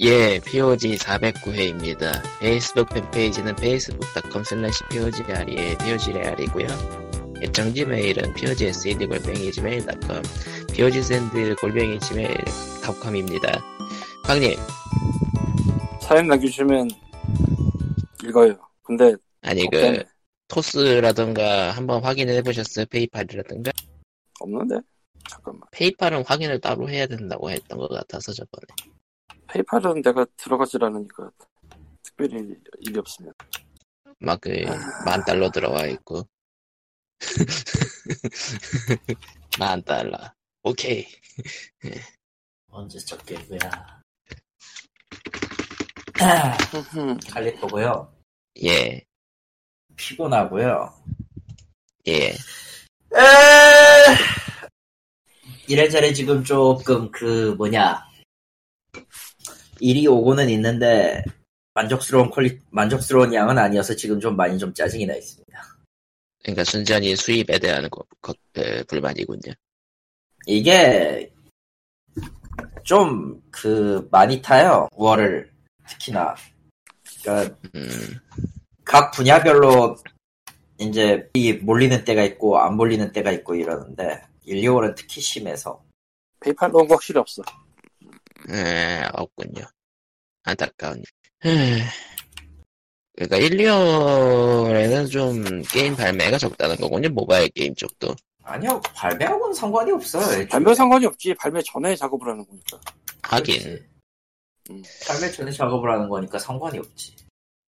예, POG 409회입니다. 페이스북 팬페이지는 facebook.com slash POGRE, POGREAL이고요. 애청지 메일은 POGSED-gmail.com, POGSEND-gmail.com입니다. 광님, 사연 남겨주시면 읽어요. 근데 아니. 그, 토스라던가 한번 확인을 해보셨어요? 페이팔이라던가? 없는데? 잠깐만. 페이팔은 확인을 따로 해야 된다고 했던 것 같아서 저번에. 페이팔은 내가 들어가질 않으니까 특별히 일이 없으면. 막 그, 만 달러 들어와 있고. 만 달러. 오케이. 언제 적겠고야. 칼리토고요. 예, 피곤하고요. 예. 에... 이래저래 지금 조금 그 뭐냐 일이 오고는 있는데 만족스러운 퀄리 만족스러운 양은 아니어서 지금 좀 많이 좀 짜증이 나 있습니다. 그러니까 순전히 수입에 대한 거, 거- 그 불만이군요. 이게 좀 그 많이 타요 월을 특히나 그러니까 음, 각 분야별로 이제 이 몰리는 때가 있고 안 몰리는 때가 있고 이러는데 1, 2월은 특히 심해서 페이팔 넣은 거 확실히 없어. 에, 없군요. 안타까운. 에, 그러니까 1, 2월에는 좀 게임 발매가 적다는 거군요. 모바일 게임 쪽도. 아니요 발매하고는 상관이 없어요. 애초에. 발매 상관이 없지. 발매 전에 작업을 하는 거니까. 하긴. 음. 발매 전에 작업을 하는 거니까 상관이 없지.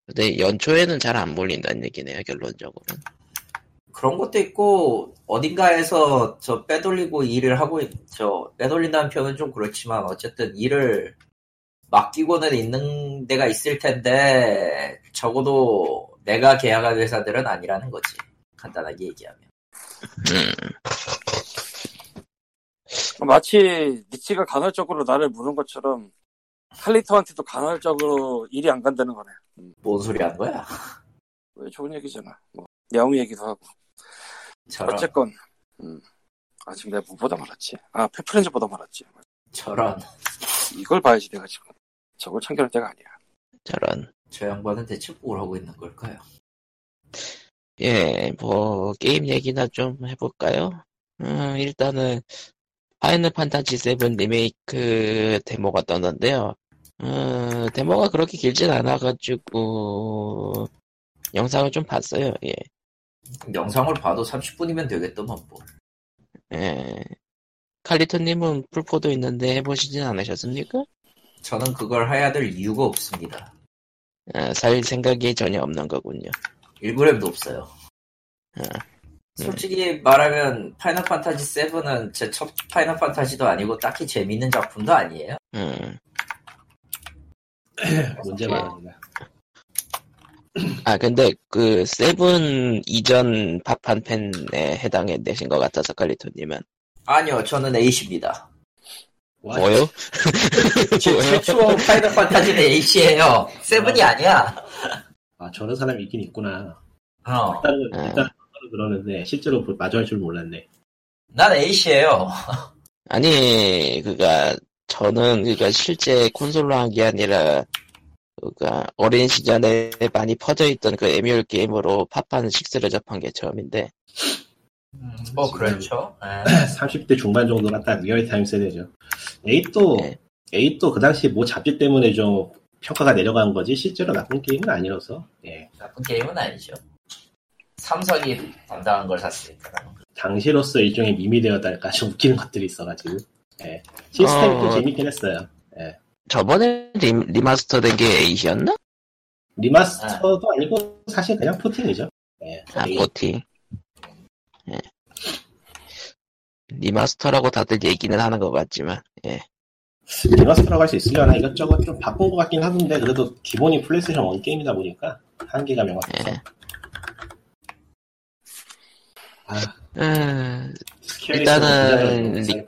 근데 연초에는 잘 안 몰린다는 얘기네요, 결론적으로는. 그런 것도 있고 어딘가에서 저 빼돌리고 일을 하고 있- 저 빼돌린다는 표현은 좀 그렇지만 어쨌든 일을 맡기고는 있는 데가 있을 텐데 적어도 내가 계약한 회사들은 아니라는 거지 간단하게 얘기하면 음, 마치 니치가 간헐적으로 나를 무는 것처럼 칼리토한테도 간헐적으로 일이 안 간다는 거네. 뭔 소리 하는 거야 왜 좋은 얘기잖아. 뭐 야옹 얘기도 하고. 저런 어쨌건 음. 아 지금 내가 뭐보다 말았지. 아 페프렌즈보다 말았지. 저런 이걸 봐야지 내가 지금. 저걸 참견할 때가 아니야. 저런. 저 양반은 대체 뭘 하고 있는 걸까요 예, 뭐, 게임 얘기나 좀 해볼까요? 음, 일단은, 파이널 판타지 7 리메이크 데모가 떴는데요. 음, 데모가 그렇게 길진 않아가지고, 영상을 좀 봤어요, 예. 영상을 봐도 30분이면 되겠더만 뭐 예. 칼리토님은 플포도 있는데 해보시진 않으셨습니까? 저는 그걸 해야 될 이유가 없습니다 아, 살 생각이 전혀 없는 거군요. 1g도 없어요 아, 솔직히 말하면 파이널 판타지 7은 제 첫 파이널 판타지도 아니고 딱히 재밌는 작품도 아니에요. 음. 문제 예. 많습니다. 아, 근데 그, seven 이전 파판 팬에 해당해 내신 것 같아서 칼리토님은. 아니요, 저는 eight입니다. 뭐요? 제? 최초 파이널 판타지는 A예요. 7이 아니야. 아, 저런 사람이 있긴 있구나. 어, 일단은, 아. 일단 그러는데 실제로 볼- 마주할 줄 몰랐네. 난 eight예요. 아니, 그니까, 저는, 그니까, 실제 콘솔로 한 게 아니라, 그니까, 어린 시절에 많이 퍼져있던 그 에뮬 게임으로 파판 6를 접한 게 처음인데, 뭐 지금- 그렇죠. 예. 30대 중반 정도가 딱 real-time 세대죠. ええと, 네. ええと 그 당시 뭐 잡지 때문에 좀 평가가 내려간 거지 실제로 나쁜 게임은 아니라서 예. 나쁜 게임은 아니죠. 삼성이 담당한 걸 샀으니까. 당시로서 일종의 밈이 되었달까 좀 웃기는 것들이 있어가지고 예. 시스템이 어. 또 재밌긴 했어요. 저번에 re, master된게 8이었나? remaster도 아 니고 사실 그냥 porting이죠. 예. 아, porting. 예. remaster라고 다들 얘기는 하는 것 같지만, 예. remaster라고 할 수 있으려나 이것저것 좀 바꾼 것 같긴 하던데 그래도 기본이 플레이스테이션 1 게임이다 보니까 한계가 명확해서 예. 아, 음, 일단은 리-.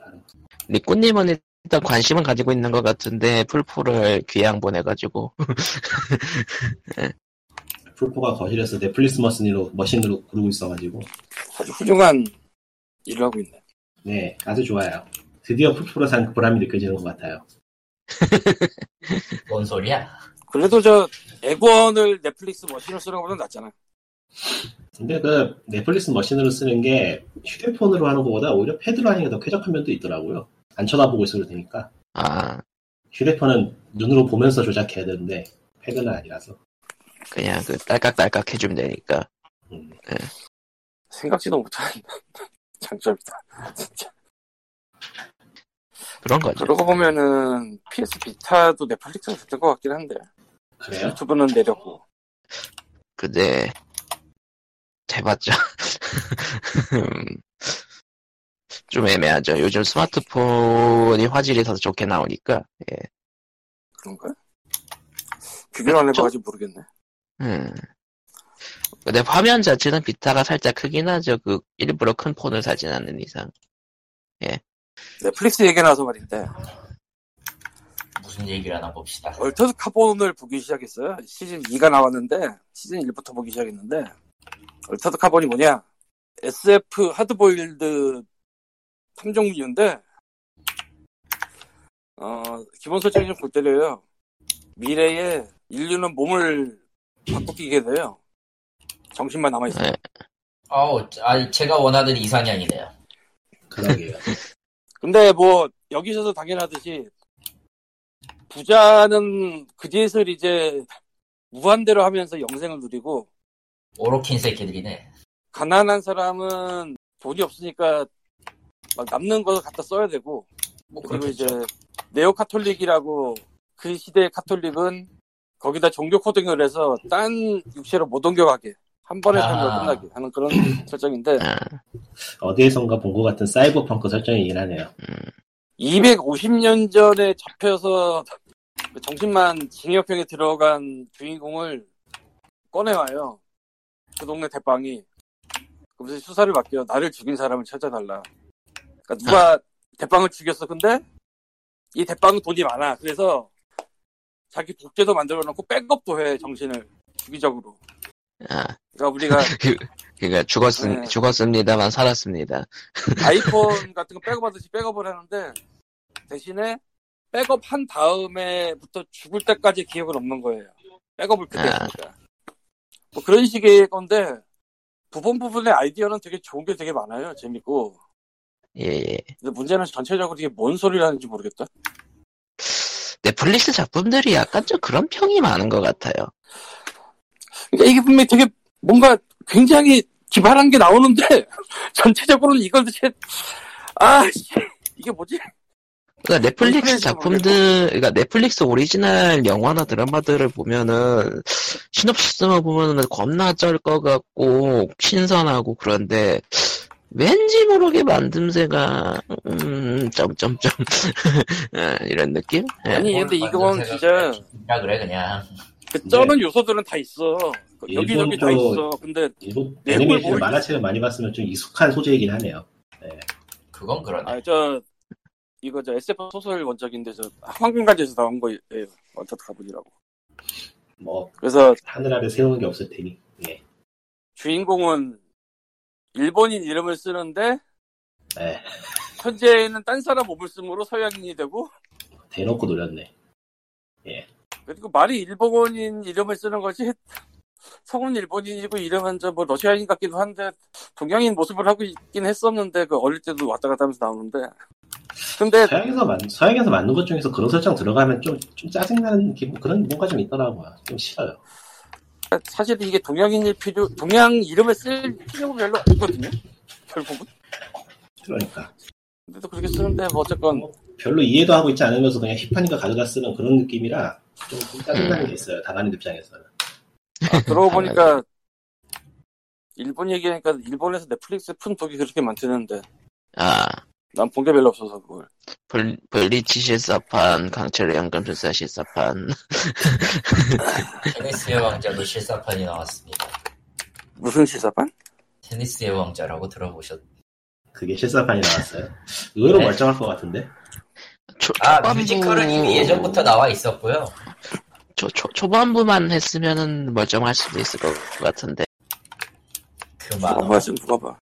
리꾸님은 일단 관심은 가지고 있는 것 같은데, 플포를 귀양 보내가지고, 플포가 거실에서 넷플릭스 machine으로, machine으로 구르고 있어가지고 아주 훌륭한 일을 하고 있네. 네 아주 좋아요 드디어 풀포로 산 보람이 느껴지는 것 같아요 뭔 소리야? 그래도 저 액원을 넷플릭스 머신으로 쓰는 것보다 낫잖아. 근데 그 넷플릭스 머신으로 쓰는 게 휴대폰으로 하는 것보다 오히려 패드로 하는 게 더 쾌적한 면도 있더라고요. 안 쳐다보고 있어도 되니까. 아, 휴대폰은 눈으로 보면서 조작해야 되는데 패드는 아니라서. 그냥 그 딸깍딸깍 해주면 되니까. 음. 생각지도 못한 장점이다. 진짜. 그런 거죠. 그러고 보면은 PS 비타도 넷플릭스가 됐던 것 같긴 한데 그래요? 유튜브는 내렸고 근데, 해봤자. 좀 애매하죠. 요즘 스마트폰이 화질이 더 좋게 나오니까. 예. 그런가? 비교를 안? 해봐가지고 모르겠네. 음. 근데 화면 자체는 비타가 살짝 크긴 하죠. 그, 일부러 큰 폰을 사진 않는 이상. 넷플릭스 얘기 나서 말인데 무슨 얘기를 하나 봅시다. Altered Carbon을 보기 시작했어요. 시즌 2가 나왔는데 시즌 1부터 보기 시작했는데 Altered Carbon이 뭐냐? SF 하드보일드 탐정류인데 어, 기본 설정이 좀 골 때려요. 미래에 인류는 몸을 바꾸게 돼요. 정신만 남아있어요. 네. 어우, 아, 제가 원하던 이상향이네요. 그러게요. 근데 뭐 여기서도 당연하듯이 부자는 그 짓을 이제 무한대로 하면서 영생을 누리고 오로킨 새끼들이네. 가난한 사람은 돈이 없으니까 막 남는 거 갖다 써야 되고 뭐 그리고 그렇겠죠. 이제 네오 카톨릭이라고 그 시대의 카톨릭은 거기다 종교 코딩을 해서 딴 육체로 못 옮겨가게 한 번에 아. 살면 끝나게 하는 그런 설정인데 아, 어디에선가 본 것 같은 사이버펑크 설정이긴 하네요. 250년 전에 잡혀서 그 정신만 징역형에 들어간 주인공을 꺼내와요. 그 동네 대빵이. 그래서 수사를 맡겨. 나를 죽인 사람을 찾아달라. 그러니까 누가 대빵을 죽였어. 근데 이 대빵은 돈이 많아. 그래서 자기 독재도 만들어 놓고 백업도 해. 정신을. 주기적으로. 아. 그러니까 우리가 그니까 죽었습, 네. 죽었습니다만 살았습니다. 아이폰 같은 거 백업하듯이 백업을 하는데 대신에 백업한 다음에부터 죽을 때까지 기억은 없는 거예요. 백업을 그때 아. 했으니까. 뭐 그런 식의 건데 부분 부분의 아이디어는 되게 좋은 게 되게 많아요. 재밌고. 예, 예. 근데 문제는 전체적으로 이게 뭔 소리를 하는지 모르겠다. 넷플릭스 작품들이 약간 좀 그런 평이 많은 것 같아요. 그러니까 이게 분명히 되게 뭔가 굉장히 기발한 게 나오는데 전체적으로는 이걸 대체 아 씨, 이게 뭐지? 그러니까 넷플릭스 넷플릭스 작품들, 그러니까 넷플릭스 오리지널 영화나 드라마들을 보면은 시놉시스만 보면은 겁나 쩔 것 같고 신선하고 그런데 왠지 모르게 만듦새가 음 점점점 아, 이런 느낌? 예. 아니 근데 이건 진짜 야 그래 그냥. 그 쩌는 요소들은 다 있어. 그 여기저기 다 쪽- 있어. 근데 일본 네, 애니메이션 뭘 만화책을 많이 봤으면 좀 익숙한 소재이긴 하네요. 그건 그러네. 아저 이거 저 SF 소설 원작인데 저 황금가지에서 나온 거예요. 원터드 가본이라고. 뭐 그래서 하늘 아래 세우는 게 없을 테니. 예. 주인공은 일본인 이름을 쓰는데 네. 현재는 딴 사람 몸을 쓰므로 서양인이 되고 대놓고 노렸네. 그리고 말이 일본인 이름을 쓰는 거지 성은 일본인이고 이름은 저뭐 러시아인 같기도 한데 동양인 모습을 하고 있긴 했었는데 그 어릴 때도 왔다 갔다 하면서 나오는데 근데 서양에서 만 서양에서 만든 것 중에서 그런 설정 들어가면 좀, 좀 짜증나는 기분 그런 뭔가 좀 있더라고요. 좀 싫어요. 사실 이게 동양인이 필요 동양 이름을 쓸 필요가 별로 없거든요. 결국은. 그러니까. 근데도 그렇게 쓰는데 뭐 어쨌건. 별로 이해도 하고 있지 않으면서 그냥 힙하니까 가져다 쓰는 그런 느낌이라 좀, 좀 짜증나는 게 있어요. 다반인 입장에서는. 아, 그러고 보니까 일본 얘기하니까 일본에서 넷플릭스 푼 독이 그렇게 많다는데. 아 난 본 게 별로 없어서 그걸 블, 블리치 실사판, 강철의 연금술사 실사판 테니스의 왕자도 실사판이 나왔습니다. 무슨 시사판? 테니스의 왕자라고 들어보셨? 그게 실사판이 나왔어요. 의외로 네. 멀쩡할 것 같은데. 초, 아 초반부- 뮤지컬은 이미 예전부터 나와 있었고요. 초, 초, 초반부만 했으면은 멀쩡할 수도 있을 것 같은데 그 누가 만화 봐 지금 누가 봐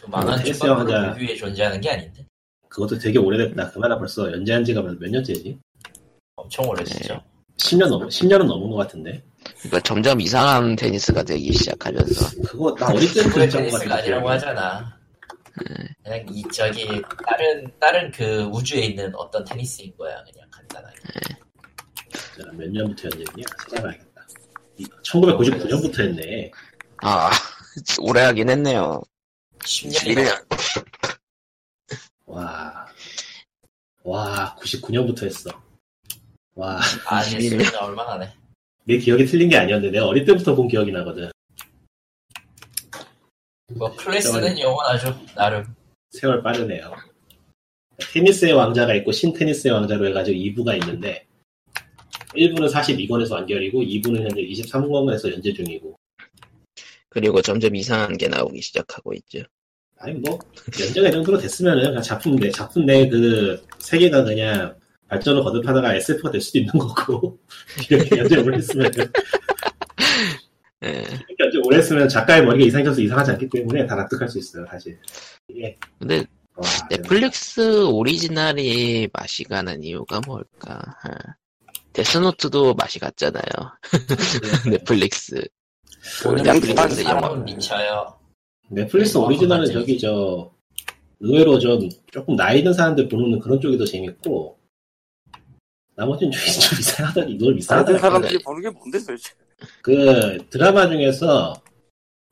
그 테니스 초반부로 왕자. 리뷰에 존재하는 게 아닌데. 그것도 되게 오래됐다. 그 만화 벌써 연재한 지가 몇 년째지? 엄청 오래 했죠. 10년 넘 10년은 넘은 것 같은데. 그러니까 점점 이상한 테니스가 되기 시작하면서 그거 나 어릴 때부터 테니스가 같은데. 아니라고 하잖아. 그냥 이 저기 다른 다른 그 우주에 있는 어떤 테니스인 거야 그냥 간단하게. 자, 몇 년부터였냐? 찾아봐야겠다. 1999년부터 했네. 아 오래 하긴 했네요 10년이 1년 와. 와, 99년부터 했어. 와, 아니 21년. 10년 얼마나 네 내 기억이 틀린 게 아니었는데 내가 어릴 때부터 본 기억이 나거든. 뭐 클래스는 영원하죠 나름. 세월 빠르네요. 테니스의 왕자가 있고 신테니스의 왕자로 해가지고 2부가 있는데 1부는 42권에서 완결이고 2부는 현재 23권에서 연재 중이고 그리고 점점 이상한 게 나오기 시작하고 있죠. 아니 뭐 연재가 이 정도로 됐으면은 그냥 작품 내 작품 내 그 세계가 그냥 발전을 거듭하다가 SF가 될 수도 있는 거고. 이렇게 연재 오래 했으면 예. 연재 오래 했으면 작가의 머리가 이상해져서 이상하지 않기 때문에 다 납득할 수 있어요 사실 이게. 근데 와, 넷플릭스 오리지널이 맛이 가는 이유가 뭘까? 아. 데스노트도 맛이 갔잖아요. 넷플릭스. 우리 그냥 넷플릭스 넷플릭스 사람은 영화 미쳐요. 넷플릭스 네, 오리지널은. 저기 저 의외로 좀 조금 나이 든 사람들 보는 그런 쪽이 더 재밌고 나머지는 좀, 좀 이상하더니 이걸 이상하더니 사람들이 보는 게 뭔데 도대체? 그 드라마 중에서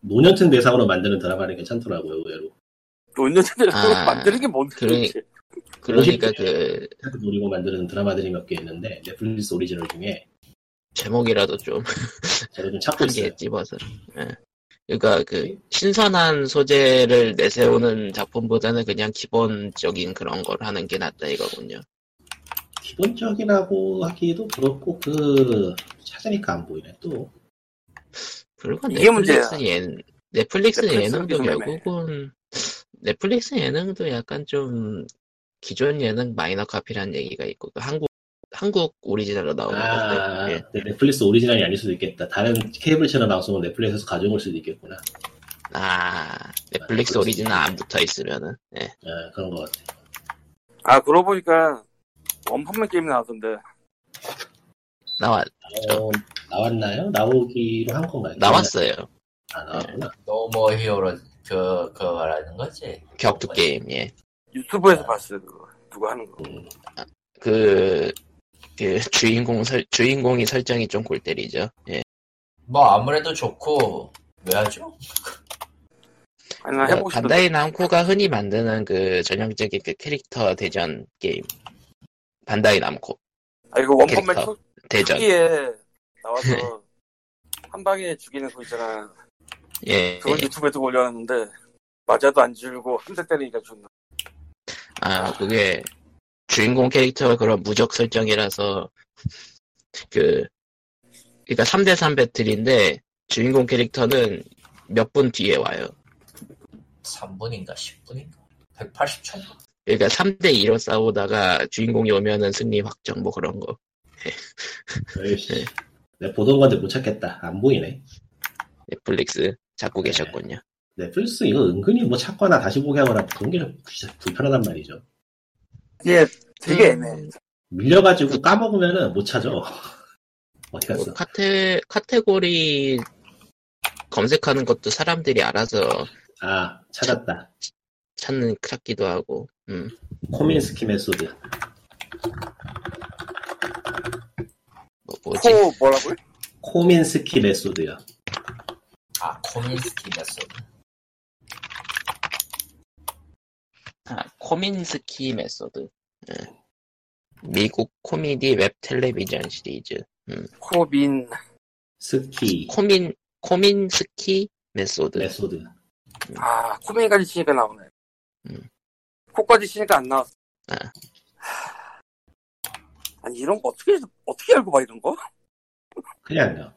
노년층 대상으로 만드는 드라마는 괜찮더라고요 의외로 노년들을 아, 만드는 게 뭔데 그러니- 도대체? 그러니까 그 노리고 만드는 드라마들이 몇 개 있는데 넷플릭스 오리지널 중에 제목이라도 좀 제가 좀 찾고 있어요 집어서 예. 그러니까 그 신선한 소재를 내세우는 작품보다는 그냥 기본적인 그런 걸 하는 게 낫다 이거군요 기본적이라고 하기도 그렇고 그 찾으니까 안 보이네 또 그리고 이게 문제야. 넷플릭스 예 넷플릭스 넷플릭스는 예능도. 결국은 넷플릭스 예능도 약간 좀 기존 예능 마이너 카피라는 얘기가 있고 그 한국 한국 오리지널로 나오는 아, 건데 예. 네, 넷플릭스 오리지널이 아닐 수도 있겠다. 다른 케이블 채널 방송을 넷플릭스에서 가져올 수도 있겠구나. 아 넷플릭스 아, 오리지널 안 붙어 있으면은 예. 아, 그런 것 같아. 아 그러고 보니까 원펀맨 게임 나왔던데 나와 어, 나왔나요? 나오기로 한 건가요? 나왔어요 아, 나왔구나. 노모 히어로 그 그거 말하는 거지. 격투 게임 예. 유튜브에서 봤어요 그거 누가 하는 거. 음, 그, 그 주인공 설 주인공이 설정이 좀 골 때리죠. 예. 뭐 아무래도 좋고 왜 하죠? 그 싶던데. 반다이 남코가 흔히 만드는 그 전형적인 그 캐릭터 대전 게임. 반다이 남코 아 이거 원펀맨. 초, 대전. 초기에 나와서 한 방에 죽이는 거 있잖아. 예. 그걸 예. 유튜브에도 올려놨는데 맞아도 안 죽고 한 대 때리니까 죽나. 아 그게 주인공 캐릭터가 그런 무적 설정이라서 그 그러니까 3대3 배틀인데 주인공 캐릭터는 몇 분 뒤에 와요. 3분인가 10분인가 180초? 그러니까 3대 2로 싸우다가 주인공이 오면은 승리 확정 뭐 그런 거. 에이씨. 내가 보던 건데 못 찾겠다. 안 보이네. 넷플릭스 잡고 네. 계셨군요. 넷플릭스 이거 은근히 뭐 찾거나 다시 보게 하거나 그런 게좀 불편하단 말이죠. 이게 되게 음, 애매해. 밀려가지고 까먹으면은 못 찾아. 어디 뭐 갔어? 카테 카테고리 검색하는 것도 사람들이 알아서 아, 찾았다. 찾는 찾기도 하고. 음. Kominsky Method. 뭐 뭐지? 코 뭐라고요? Kominsky Method요. 아 Kominsky Method 아, Kominsky Method. 예. 미국 코미디 웹 텔레비전 시리즈. 코민 스키 코민 코민 스키 Method. Method. 아 코민까지 치니까 나오네. 음. 코까지 치니까 안 나왔어. 아. 하, 아니 이런 거 어떻게 어떻게 알고 봐 이런 거? 그냥요.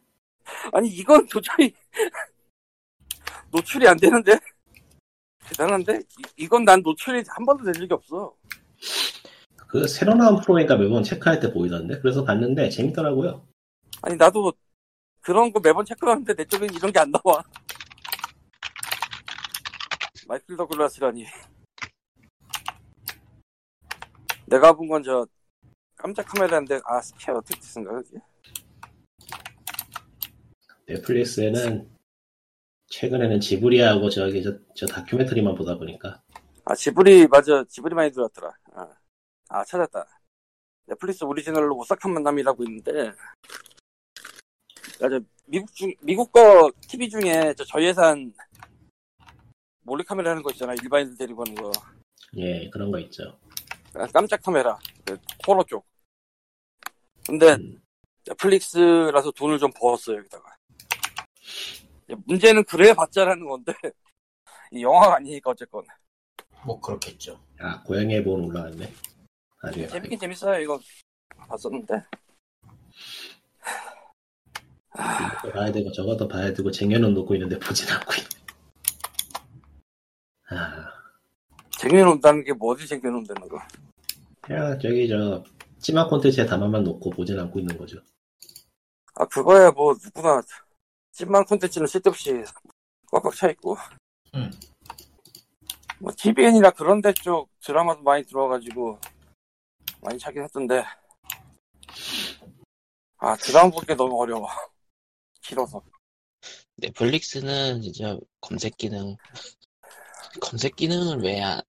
아니 이건 도저히 노출이 안 되는데 대단한데 이, 건난 노출이 한 번도 된 적이 없어. 그 새로 나온 프로니까 매번 체크할 때 보이던데 그래서 봤는데 재밌더라고요. 아니 나도 그런 거 매번 체크하는데 내 쪽엔 이런 게 안 나와. 마이클 더글라스라니. 내가 본 건 저 깜짝 카메라인데 아 스케어 텍티스인가 그게? 넷플릭스에는 최근에는 지브리하고 저기 저, 저 다큐멘터리만 보다 보니까 아 지브리 맞아 지브리 많이 들어왔더라. 아, 아, 찾았다. 넷플릭스 오리지널로 오사카 만남이라고 있는데 맞아 미국 중 미국 거 TV 중에 저 저예산 몰래카메라 하는 거 있잖아 일반인들 데리고 하는 거예 그런 거 있죠. 아, 깜짝 카메라 그 호러 쪽. 근데 음, 넷플릭스라서 돈을 좀 버었어요 여기다가. 문제는 그래 봤자라는 건데 이 영화가 아니니까 어쨌건 뭐 그렇겠죠. 아 고양이의 본 올라왔네. 아주 재밌긴 재밌어요 이거 봤었는데 이것도 봐야 되고 저것도 봐야 되고 쟁여는 놓고 있는데 보진 않고 있네. 아 쟁여놓는다는 게뭐 어디 쟁여놓는다는 거 그냥 저기 저 찜한 콘텐츠에 담아만 놓고 보진 않고 있는 거죠. 아 그거야 뭐 누구나 찐만 콘텐츠는 쓸데없이 꽉꽉 차있고. 음. 뭐 TVN이나 그런 데 쪽 드라마도 많이 들어와가지고 많이 차긴 했던데. 아 드라마 보기 너무 어려워. 길어서. 넷플릭스는 진짜 검색 기능 검색 기능을 왜 안-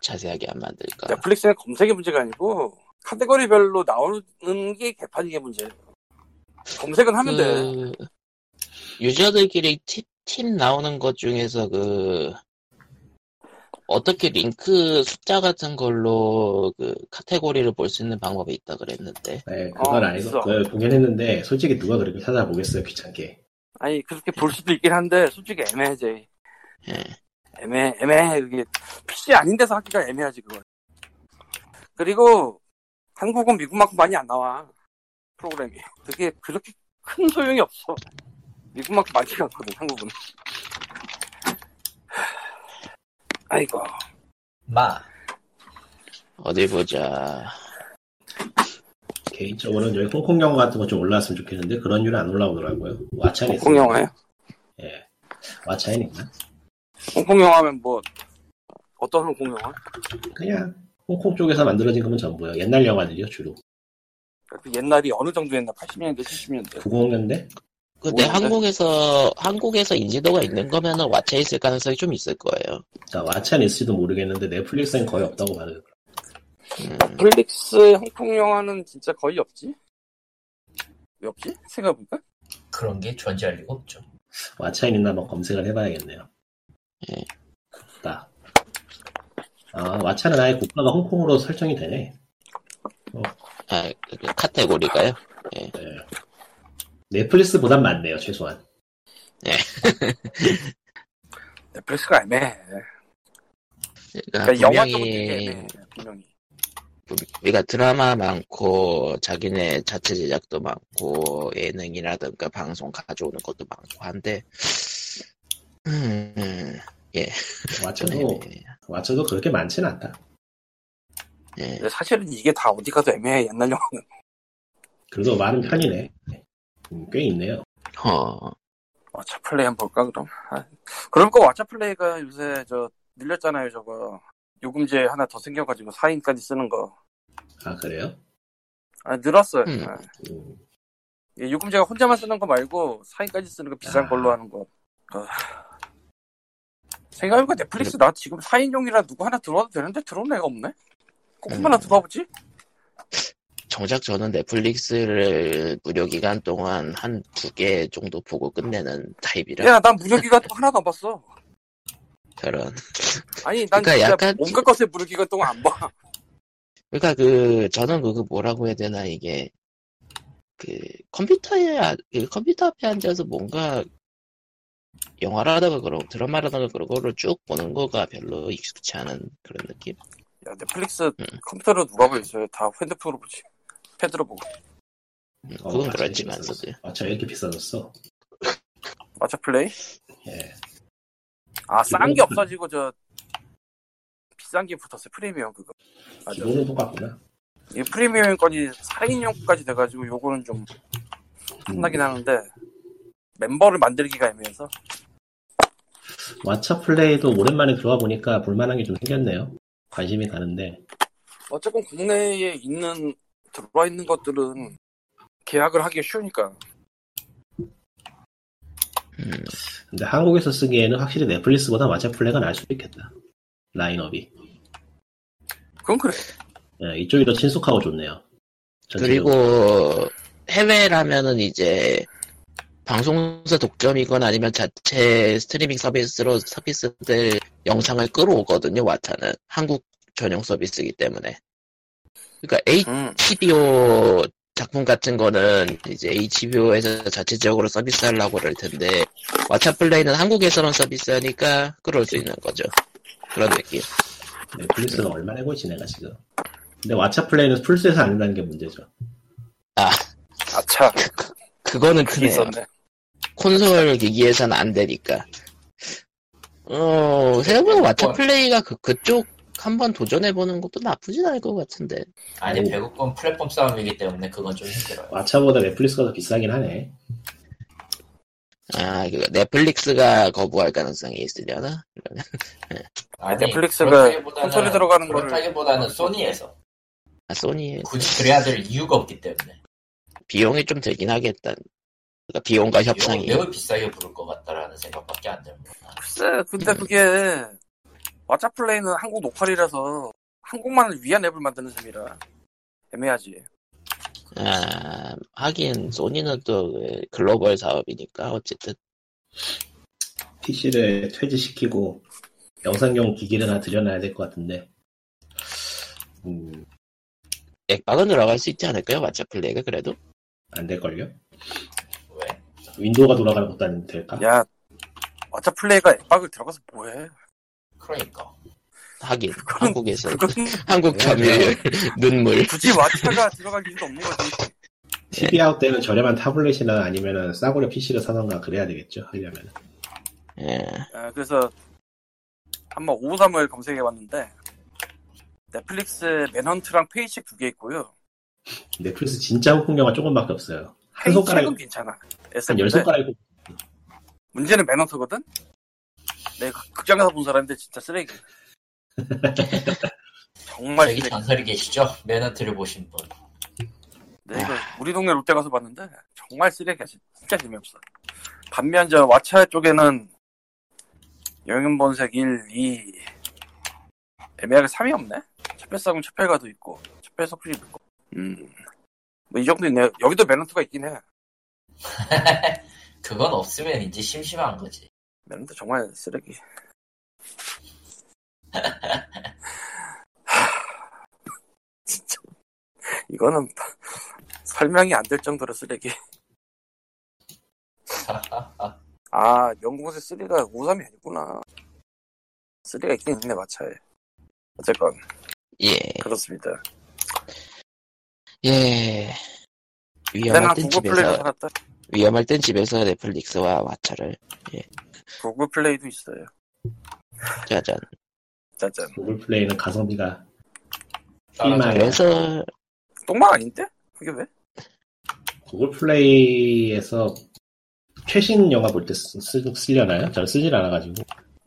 자세하게 안 만들까? 넷플릭스는 검색의 문제가 아니고 카테고리별로 나오는 게 개판인 게 문제예요 검색은 하면 돼. 그 유저들끼리 팁, 팁 나오는 것 중에서 그 어떻게 링크 숫자 같은 걸로 그 카테고리를 볼 수 있는 방법이 있다 그랬는데 네, 그건 어, 아니고 있어. 그걸 보긴 했는데 솔직히 누가 그렇게 찾아보겠어요 귀찮게. 아니 그렇게 볼 수도 있긴 한데 솔직히 애매해져 예. 애매 애매해 그게 PC 아닌 데서 하기가 애매하지 그거 그리고 한국은 미국만큼 많이 안 나와 프로그램이 그게 그렇게 큰 소용이 없어 미국만큼 많지가 않거든 한국은 아이고 마. 어디 보자 개인적으로는 저희 홍콩 영화 같은 거 좀 올라왔으면 좋겠는데 그런 류는 안 올라오더라고요. 왓챠에 홍콩 영화요? 예, 왓챠에 있나? 홍콩 영화면 뭐 어떤 홍콩 영화? 그냥 홍콩 쪽에서 만들어진 거면 전부요. 옛날 영화들이요 주로. 그 옛날이 어느 정도 옛날 80년대 70년대 90년대? 근데 모르는데? 한국에서 한국에서 인지도가 있는 거면은 왓챠에 있을 가능성이 좀 있을 거예요. 자, 왓챠는 있을지도 모르겠는데 넷플릭스는 거의 없다고 봐요. 음, 넷플릭스 홍콩 영화는 진짜 거의 없지? 왜 없지? 생각해보니까 그런 게 존재할 리가 없죠. 왓챠에 있나 한번 검색을 해봐야겠네요. 예. 딱. 아, 왓챠는 아예 국가가 홍콩으로 설정이 되네. 아, 그 카테고리가요? 네. 넷플릭스보단 많네요, 최소한. 넷플릭스가 애매해 그러니까 그러니까 영화 분명히 쪽은 되게 분명히 우리가 드라마 많고 자기네 자체 제작도 많고 예능이라든가 방송 가져오는 것도 많고 한데 음, 왓챠도, 애매해요. 왓챠도 그렇게 많진 않다. 예. 사실은 이게 다 어디 가도 애매해 옛날 영화는 그래도 많은 편이네. 음, 꽤 있네요. 어, 왓챠 플레이 한번 볼까 그럼 아, 그럴 거 왓챠 플레이가 요새 저 늘렸잖아요 저거 요금제 하나 더 생겨가지고 4인까지 쓰는 거 아, 그래요? 아, 늘었어요 음. 아, 음, 예, 요금제가 혼자만 쓰는 거 말고 4인까지 쓰는 거 비싼 아. 걸로 하는 거 아. 생각해보니까 넷플릭스 나 지금 4인용이라 누구 하나 들어와도 되는데 들어온 애가 없네 꼭 음. 하나 들어와 보지 정작 저는 넷플릭스를 무료 기간 동안 한 두 개 정도 보고 끝내는 타입이라. 야 난 무료 기간 동안 하나도 안 봤어. 그런. 아니 난 그러니까 약간 온갖 것에 무료 기간 동안 안 봐. 그러니까 그 저는 그거 뭐라고 해야 되나 이게. 그 컴퓨터에 아- 그 컴퓨터 앞에 앉아서 뭔가 영화라든가 그런 드라마라든가 그런 거를 쭉 보는 거가 별로 익숙치 않은 그런 느낌. 야 넷플릭스 음. 컴퓨터로 누가 보겠어요. 다 핸드폰으로 보지 패드로 보고 음, 어, 그건 그렇지만서도 비싸졌어. 왓챠 이렇게 비싸졌어. 왓챠 플레이 예. 아 싼 게 없어지고 저 비싼 게 붙었어요 프리미엄 그거 맞아 기본은 똑같구나. 이 프리미엄 건이 4인용까지 돼가지고 요거는 좀 음, 혼나긴 하는데 멤버를 만들기가 애매해서 왓챠 플레이도 오랜만에 들어와 보니까 볼만한 게 좀 생겼네요. 관심이 가는데 어쨌건 국내에 있는 들어와 있는 것들은 계약을 하기 쉬우니까 음, 근데 한국에서 쓰기에는 확실히 넷플릭스보다 왓챠 플레이가 나을 수도 있겠다. 라인업이. 그건 그래. 예, 이쪽이 더 친숙하고 좋네요. 전체적으로. 그리고 해외라면은 이제 방송사 독점이건 아니면 자체 스트리밍 서비스로 서비스들 영상을 끌어오거든요. 왓챠는 한국 전용 서비스이기 때문에. 그러니까 음. HBO 작품 같은 거는 이제 HBO에서 자체적으로 서비스하려고 그럴 텐데 왓챠 플레이는 한국에서만 서비스하니까 끌어올 수 있는 거죠. 그런 느낌. 넷플릭스가 얼마나 해고 있지 내가 지금. 근데 왓챠 플레이는 풀스에서 안 된다는 게 문제죠. 아차. 그거는 그게 크네요. 있었네. 콘솔 기기에서는 안 되니까. 어, 생각보다 왓챠 플레이가 그, 그쪽 한번 도전해보는 것도 나쁘진 않을 것 같은데. 아니 오. 배급권 플랫폼 싸움이기 때문에 그건 좀 힘들어요. 왓챠보다 넷플릭스가 더 비싸긴 하네. 아, 그 넷플릭스가 거부할 가능성이 있으려나? 아니, 넷플릭스가 그렇다기보다는- 콘솔에 들어가는 거를- 그렇다기보다는 소니에서 아, 소니 굳이 그래야 될 이유가 없기 때문에 비용이 좀 들긴 하겠다. 그러니까 비용과 협상이. 매우, 매우 비싸게 부를 것 같다라는 생각밖에 안 듭니다. 글쎄, 근데 그게 왓챠 플레이는 한국 녹화리라서 한국만을 위한 앱을 만드는 셈이라 애매하지. 아, 하긴 소니는 또그 글로벌 사업이니까 어쨌든 PC를 퇴지시키고 영상용 기기를 하나 들여놔야 될 것 같은데. 음, 엑박은 들어갈 수 있지 않을까요? 왓챠 플레이가 그래도? 안 될걸요? 왜? 윈도우가 돌아가는 것도 안 될까? 야, 왓챠 플레이가 엑박을 들어가서 뭐해? 그러니까 하긴 그건- 한국에서 그건 한국 네, 점유율 눈물 굳이 왓챠가 들어갈 이유도 없는 거지. TV 아웃 때는 저렴한 타블렛이나 아니면은 싸구려 PC를 사던가 그래야 되겠죠, 하려면. 예. 아, 그래서 한번 553을 검색해 봤는데 넷플릭스 맨헌트랑 페이식 두개 있고요. 넷플릭스 진짜 한국 영화 조금밖에 없어요. 한 손가락에, 괜찮아. 한 SM인데 열 손가락에 문제는 맨헌트거든. 내가 극장에서 본 사람인데 진짜 쓰레기. 정말 저기 쓰레기. 전설이 계시죠? 매너트를 보신 분. 내가 우리 동네 롯데 가서 봤는데 정말 쓰레기야. 진짜 재미없어. 반면 저 왓챠 쪽에는 영윤본색 1, 2 애매하게 3이 없네? 첫배싸군 첫배가도 있고 서플이 있고 음. 뭐 이 정도 있네. 여기도 매너트가 있긴 해. 그건 없으면 이제 심심한 거지. 매너트 정말 쓰레기. 진짜 이거는 설명이 안 될 정도로 쓰레기. 아, 영공세 3가 53이 아니구나. 3가 있긴 있네, 마차에. 어쨌건, 예. 그렇습니다. 예. 위험할 난땐 집에서 살았다. 위험할 땐 집에서 넷플릭스와 왓챠를 구글 플레이도 있어요. 짜잔. 짜잔. 구글 플레이는 가성비가. 그래서 똥망 아닌데? 그게 왜? 구글 플레이에서 최신 영화 볼 때 쓰려나요? 저는 쓰질 않아가지고.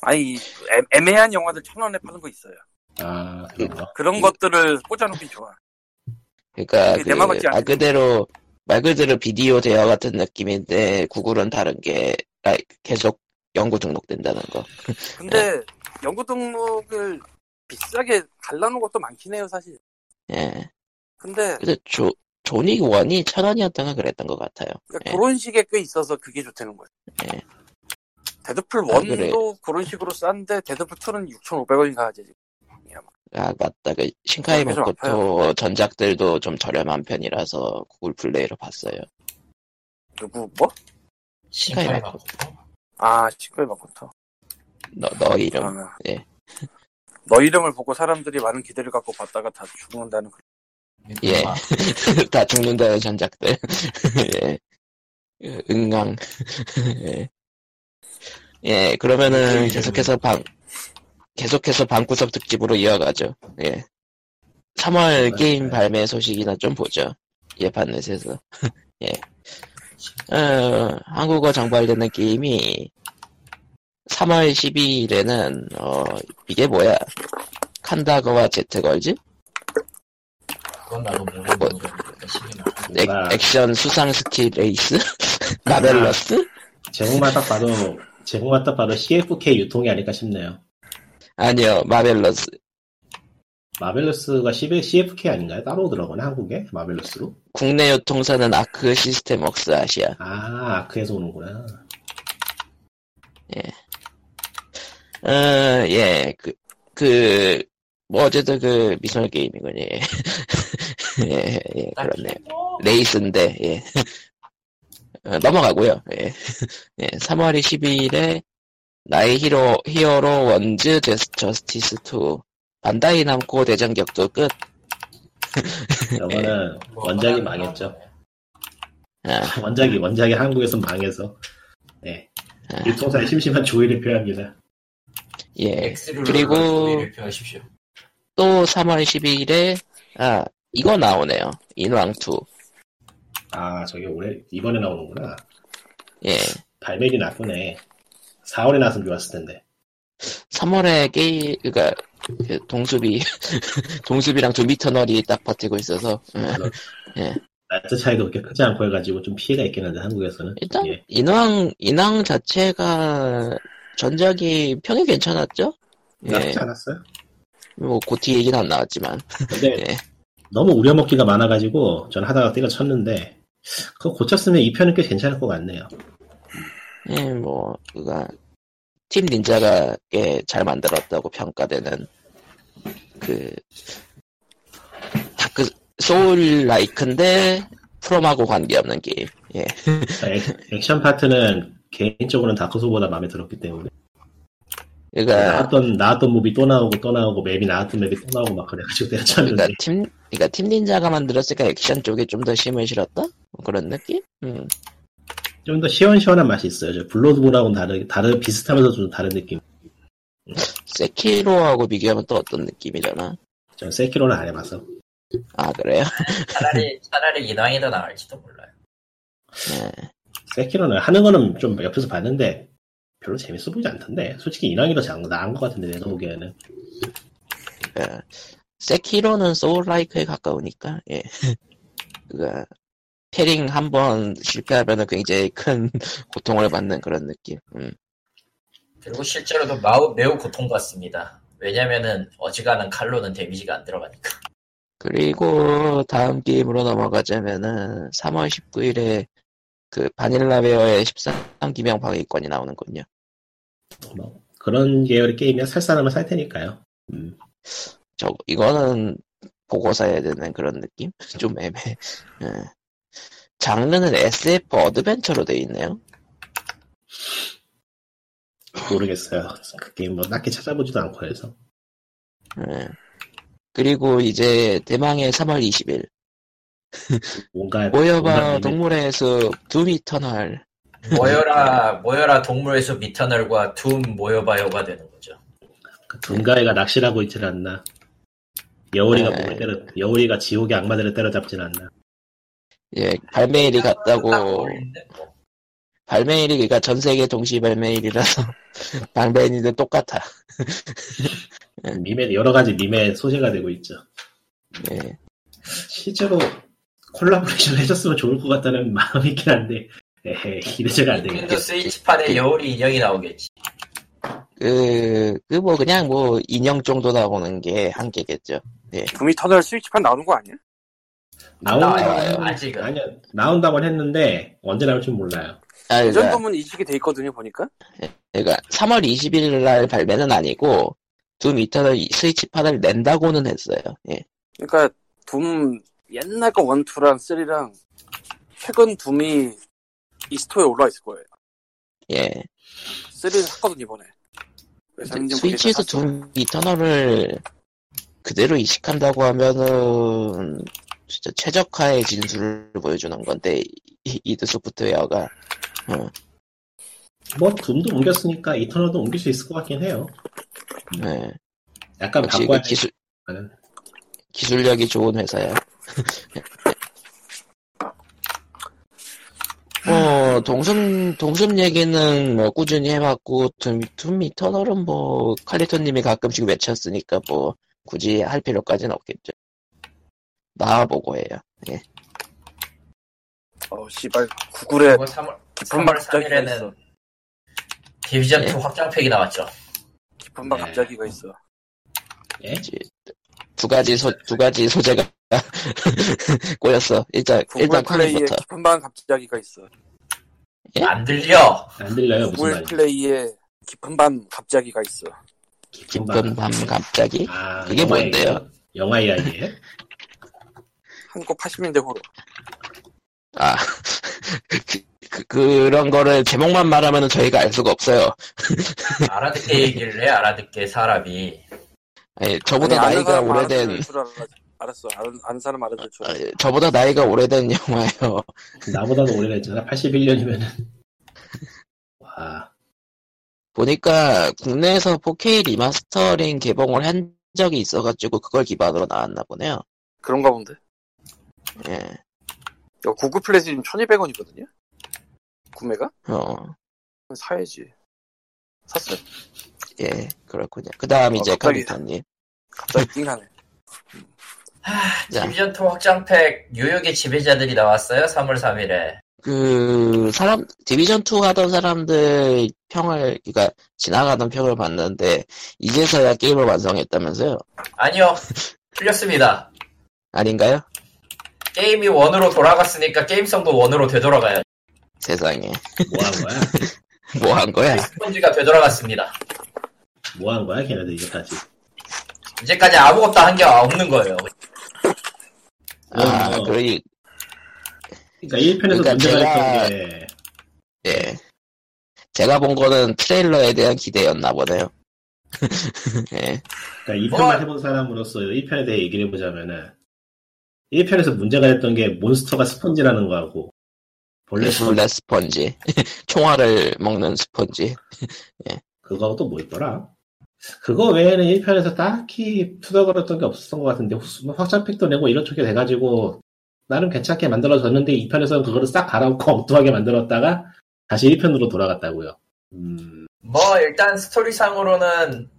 아니, 애, 애매한 영화들 천 원에 파는 거 있어요. 아, 그런 거. 그런 것들을 꽂아놓기 좋아. 그러니까 그 같지 말 않아. 그대로 말 그대로 비디오 대여 같은 느낌인데 구글은 다른 게 아, 계속 영구 등록된다는 거. 근데 영구 등록을 비싸게 갈라놓은 것도 많긴 해요, 사실. 예. 근데 그래서 조 존 윅 one이 천 원이었던가 그랬던 것 같아요. 그러니까 예. 그런 식의 꽤 있어서 그게 좋다는 거예요. 예. 데드풀 아, 1도 그래. 그런 식으로 싼데 데드풀 2는 6,500원인가 하지. 지금. 아 맞다. 그 신카이 그게 좀 마코토 전작들도 좀 저렴한 편이라서 구글 플레이로 봤어요. 누구 뭐? 신카이. 많고. 아 시크릿 마코토. 너, 너 이름. 아, 예. 너 이름을 보고 사람들이 많은 기대를 갖고 봤다가 다 죽는다는 그 예. 아, 다 죽는다는 전작들. 예. 응강. 예. 예, 그러면은 계속해서 방, 계속해서 방구석 특집으로 이어가죠. 예. 3월 네. 게임 발매 소식이나 좀 보죠. 예판넷에서. 예. 어, 한국어 정발되는 게임이 3월 12일에는, 어, 이게 뭐야. 칸다가와 제트걸즈? 그건 나도 모르는 나. 액, 뭔가 액션 수상 스키 레이스? 마벨러스? 제목만 딱 봐도 제목만 딱 봐도 CFK 유통이 아닐까 싶네요. 아니요, 마벨러스. 마벨러스가 CFK 아닌가요? 따로 들어가네 한국에 마벨러스로? 국내 유통사는 아크 시스템 웍스 아시아. 아 아크에서 오는구나. 어, 예, 그, 그, 뭐, 어쨌든 그, 미소녀 게임이군요. 예, 예, 예, 그렇네요. 레이스인데, 예. 어, 넘어가고요. 예. 예, 3월 12일에 나의 히로, 히어로 원즈 제스, 저스티스 2 반다이 남코 대전 격투 끝. 저거는 뭐 원작이 하나 망했죠. 아, 원작이 원작이 한국에서 망해서 네 유통사의 심심한 조의를 표합니다. 예. 그리고-. 또 3월 12일에, 아, 이거 나오네요. 인왕 2. 아 저게 올해 이번에 나오는구나. 예. 발매일이 나쁘네. 4월에 나왔으면 좋았을 텐데. 3월에 게임, 그니까, 그 동수비, 동수비랑 좀미터널이 딱 버티고 있어서, 예. 나트 차이도 그렇게 크지 않고 해가지고 좀 피해가 있긴 한데 한국에서는. 일단, 예. 인왕, 인왕 자체가 전작이 평이 괜찮았죠? 예. 나쁘지 않았어요. 뭐, 고티 얘기는 안 나왔지만, 근데 예. 너무 우려먹기가 많아가지고 전 하다가 때려쳤는데 그거 고쳤으면 이 편은 꽤 괜찮을 것 같네요. 예, 뭐, 그가, 팀 닌자가 꽤 잘 만들었다고 평가되는, 그, 다크, soul like인데, 프롬하고 관계없는 게임. 예. 액- 액션 파트는 개인적으로는 다크소보다 마음에 들었기 때문에 그러니까, 나왔던 나왔던 몹이 또 나오고 또 나오고 맵이 나왔던 맵이 또 나오고 막 그래가지고 때려쳤는데 그러니까 팀, 그러니까 팀 닌자가 만들었으니까 액션 쪽에 좀더 힘을 실었다? 뭐 그런 느낌? 음. 좀 더 시원시원한 맛이 있어요. 저 블러드본하고는 다르 다르 비슷하면서 좀 다른 느낌. 세키로하고 비교하면 또 어떤 느낌이려나? 전 세키로는 안 해봐서 아, 그래요? 차라리 차라리 인왕이 더 나을지도 몰라요. 예. 세키로는 하는 거는 좀 옆에서 봤는데 별로 재밌어 보이지 않던데 솔직히 인왕이 더 장- 나은 것 같은데 내가 보기에는 예. 세키로는 소울 라이크에 가까우니까, 예. 그가, 패링 한 번 실패하면은 굉장히 큰 고통을 받는 그런 느낌. 음. 그리고 실제로도 마우, 매우 고통받습니다. 왜냐면은 어지간한 칼로는 데미지가 안 들어가니까. 그리고 다음 게임으로 넘어가자면은 3월 19일에 그 바닐라웨어의 13기명 방위권이 나오는군요. 뭐 그런 계열의 게임이야 살 사람은 살 테니까요. 음. 저 이거는 보고 사야 되는 그런 느낌? 좀 애매해. 예. 장르는 SF 어드벤처로 돼 있네요. 모르겠어요. 그 게임 뭐 딱히 찾아보지도 않고 해서 예. 그리고 이제 대망의 3월 20일 뭔가 모여봐 의미- 동물의 숲 두미터널 모여라 모여라 동물의 숲 미터널과 둠 모여봐요가 되는 거죠. 그 둔가이가 낚시를 하고 있질 않나. 여울이가 네. 몸을 때려 여울이가 지옥의 악마들을 때려잡진 않나. 예 발매일이 딱 같다고 뭐. 발매일이 그러니까 전 세계 동시 발매일이라서 발매일은 똑같아. 밈에 여러 가지 밈의 소재가 되고 있죠. 예. 실제로 콜라보레이션 해줬으면 좋을 것 같다는 마음이 있긴 한데 에헤 이래저래 안 되겠지. 스위치판에 여울이 인형이 나오겠지. 그, 그 뭐 그냥 뭐 인형 정도 나오는 게 한계겠죠. Doom Eternal 스위치판 나오는 거 아니야? 나온다고 나와요, 했- 아직은. 아니요 나온다고 했는데 언제 나올지 몰라요. 아, 이 그러니까, 정도면 이식이 돼 있거든요 보니까. 그러니까 3월 20일 날 발매는 아니고 Doom Eternal 스위치판을 낸다고는 했어요. 예. 그러니까 둠 옛날 거 원투랑 쓰리랑 최근 둠이 이 스토어에 올라와 있을 거예요. 예. 쓰리는 샀거든 이번에. 스위치에서. 둠 이터널을 그대로 이식한다고 하면은 진짜 최적화의 진술을 보여주는 건데 이- 이드 소프트웨어가 뭐 둠도 옮겼으니까 이터널도 옮길 수 있을 것 같긴 해요. 예. 약간 바꿔야 그 기술 되는. 기술력이 좋은 회사야. 뭐 동숲 동숲 얘기는 뭐 꾸준히 해왔고 둠, 둠 이터널은 뭐 칼리토님이 가끔씩 외쳤으니까 뭐 굳이 할 필요까지는 없겠죠. 나와보고 해요. 어, 씨발. 구글에 그리고 3월, 3월 3일에는 디비전 2 예. 확장팩이 나왔죠. 깊은 방 네. 갑자기가 있어. 예? 두 가지 소, 두 가지 소재가 꼬였어. 일단, 구글 일단 플레이에 컴퓨터. 깊은 방 갑자기가 있어. 예? 안 들려. 안 들려요 무슨 구글 말인지 플레이에 깊은 밤 갑자기가 있어. 깊은 밤 갑자기? 아, 그게 영화 뭔데요? 영화 이야기예요? 한국 80년대 호로. 아, 그, 그, 그런 거를 제목만 말하면 저희가 알 수가 없어요. 알아듣게 얘기를 해, 알아듣게 사람이. 아니, 저보다 아니, 나이가 오래된. 알았어. 아는, 아는 사람 알아들 줄 알아. 아, 저보다 나이가 오래된 영화예요. 나보다도 오래됐잖아 81년이면은 와 보니까 국내에서 4K 리마스터링 개봉을 한 적이 있어가지고 그걸 기반으로 나왔나 보네요. 그런가 본데. 예, 야, 구글 플레이 지금 1200원이거든요? 구매가? 어, 사야지. 샀어요. 예, 그렇군요. 그 다음 이제 갑자기. 컴퓨터님. 갑자기 띵하네. 자. 디비전 2 확장팩 뉴욕의 지배자들이 나왔어요. 3월 3일에. 그, 사람, 디비전 2 하던 사람들 평을, 그니까, 지나가던 평을 봤는데, 이제서야 게임을 완성했다면서요? 아니요. 틀렸습니다. 아닌가요? 게임이 원으로 돌아갔으니까 게임성도 원으로 되돌아가요. 세상에. 뭐 한 거야? 뭐 한 거야? 스펀지가 되돌아갔습니다. 뭐 한 거야 걔네들 이제까지 이제까지 아무것도 한 게 없는 거예요. 아, 어. 그러니, 그러니까 1편에서 그러니까 문제가 제가- 있던 게 예. 제가 본 거는 트레일러에 대한 기대였나 보네요. 예. 그러니까 2편만 뭐- 해본 사람으로서 1편에 대해 얘기를 해보자면은 1편에서 문제가 됐던 게 몬스터가 스펀지라는 거하고 본래 스펀지 벌레 스펀지. 총알을 먹는 스펀지. 그거하고 또 뭐 있더라? 그거 외에는 1편에서 딱히 투덕거렸던 게 없었던 것 같은데 후- 뭐 확장팩도 내고 이런 쪽이 돼가지고 나름 괜찮게 만들어졌는데 2편에서는 그거를 싹 갈아엎고 엉뚱하게 만들었다가 다시 1편으로 돌아갔다고요. 음, 뭐 일단 스토리상으로는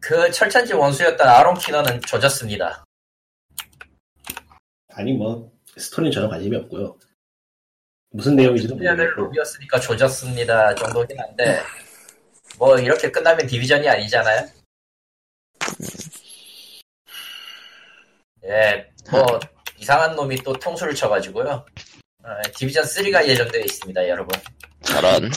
그 철천지 원수였던 아론 키너는 조졌습니다. 아니 뭐 스토리는 전혀 관심이 없고요. 무슨 내용인지도 디비전을 모르겠고 로비였으니까 조졌습니다 정도긴 한데 뭐 이렇게 끝나면 디비전이 아니잖아요. 예, 뭐 이상한 놈이 또 통수를 쳐가지고요. 어, 디비전 3가 예정되어 있습니다, 여러분. 저런.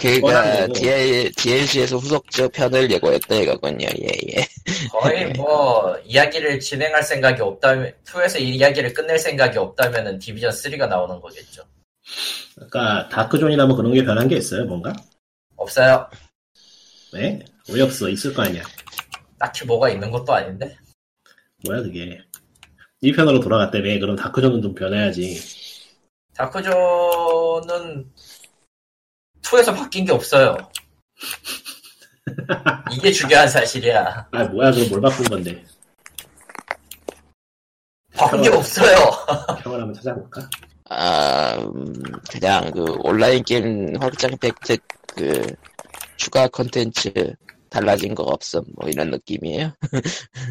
DL, DLC에서 후속작 편을 예고했다 이거군요. 예, 예. 거의 뭐 이야기를 진행할 생각이 없다면 2에서 이야기를 끝낼 생각이 없다면은 디비전 3가 나오는 거겠죠. 그러니까 다크존이나 뭐 그런 게 변한 게 있어요 뭔가? 없어요. 왜? 왜 없어? 있을 거 아니야. 딱히 뭐가 있는 것도 아닌데. 뭐야 그게 1편으로 돌아갔다며 그럼 다크존은 좀 변해야지 다크존은 2에서 바뀐 게 없어요. 이게 중요한 사실이야. 아 뭐야 그럼 뭘 바꾼 건데 바뀐 게 없어요. 평을 한번 찾아볼까? 아, 음, 그냥 그 온라인 게임 확장 팩 그 추가 컨텐츠 달라진 거 없음 뭐 이런 느낌이에요.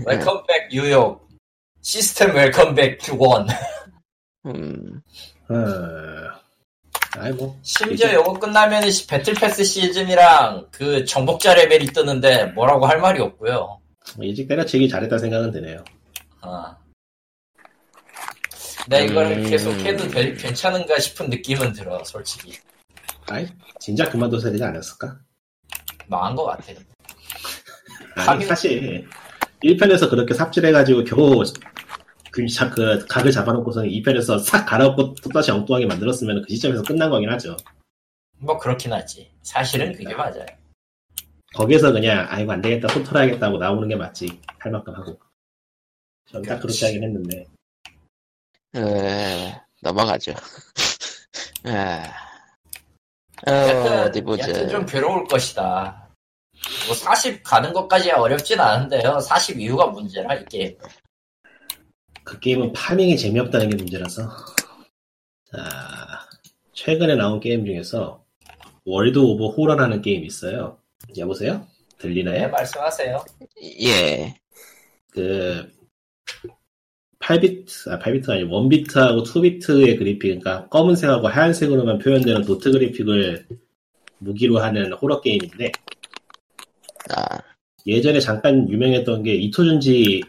웰컴백 뉴욕. 시스템 웰컴백 원. 음, 어... 아이고 심지어 이거 끝나면 배틀 패스 시즌이랑 그 정복자 레벨이 뜨는데 뭐라고 할 말이 없고요. 뭐 일찍 때려치기 잘했다 생각은 드네요 아. 내 이거를 음. 계속 해도 될- 괜찮은가 싶은 느낌은 들어, 솔직히. 아이 진작 그만둬야 되지 않았을까? 망한 것 같아. 아니 사실 1편에서 그렇게 삽질해가지고 겨우 그, 자- 그 각을 잡아놓고서는 2편에서 싹 갈아엎고 또 다시 엉뚱하게 만들었으면 그 시점에서 끝난 거긴 하죠 뭐 그렇긴 하지. 사실은 그게 맞아요. 거기에서 그냥 아이고 안 되겠다 손 털어야겠다 고 나오는 게 맞지 할 만큼 하고 저는 딱 그렇게. 하긴 했는데 에, 넘어가죠. 아, 어, 어디 보자. 여튼 좀 괴로울 것이다. 뭐 40 가는 것까지야 어렵진 않은데요. 40 이후가 문제라 이 게임. 그 게임은 farming이 재미없다는 게 문제라서 자 최근에 나온 게임 중에서 World of Horror라는 게임이 있어요 여보세요? 네, 들리나요? 말씀하세요. 예, 그 8비트, 아, 8비트가 아니고 1비트하고 2비트의 그래픽, 그러니까 검은색하고 하얀색으로만 표현되는 도트 그래픽을 무기로 하는 호러 게임인데, 아, 예전에 잠깐 유명했던 게 이토준지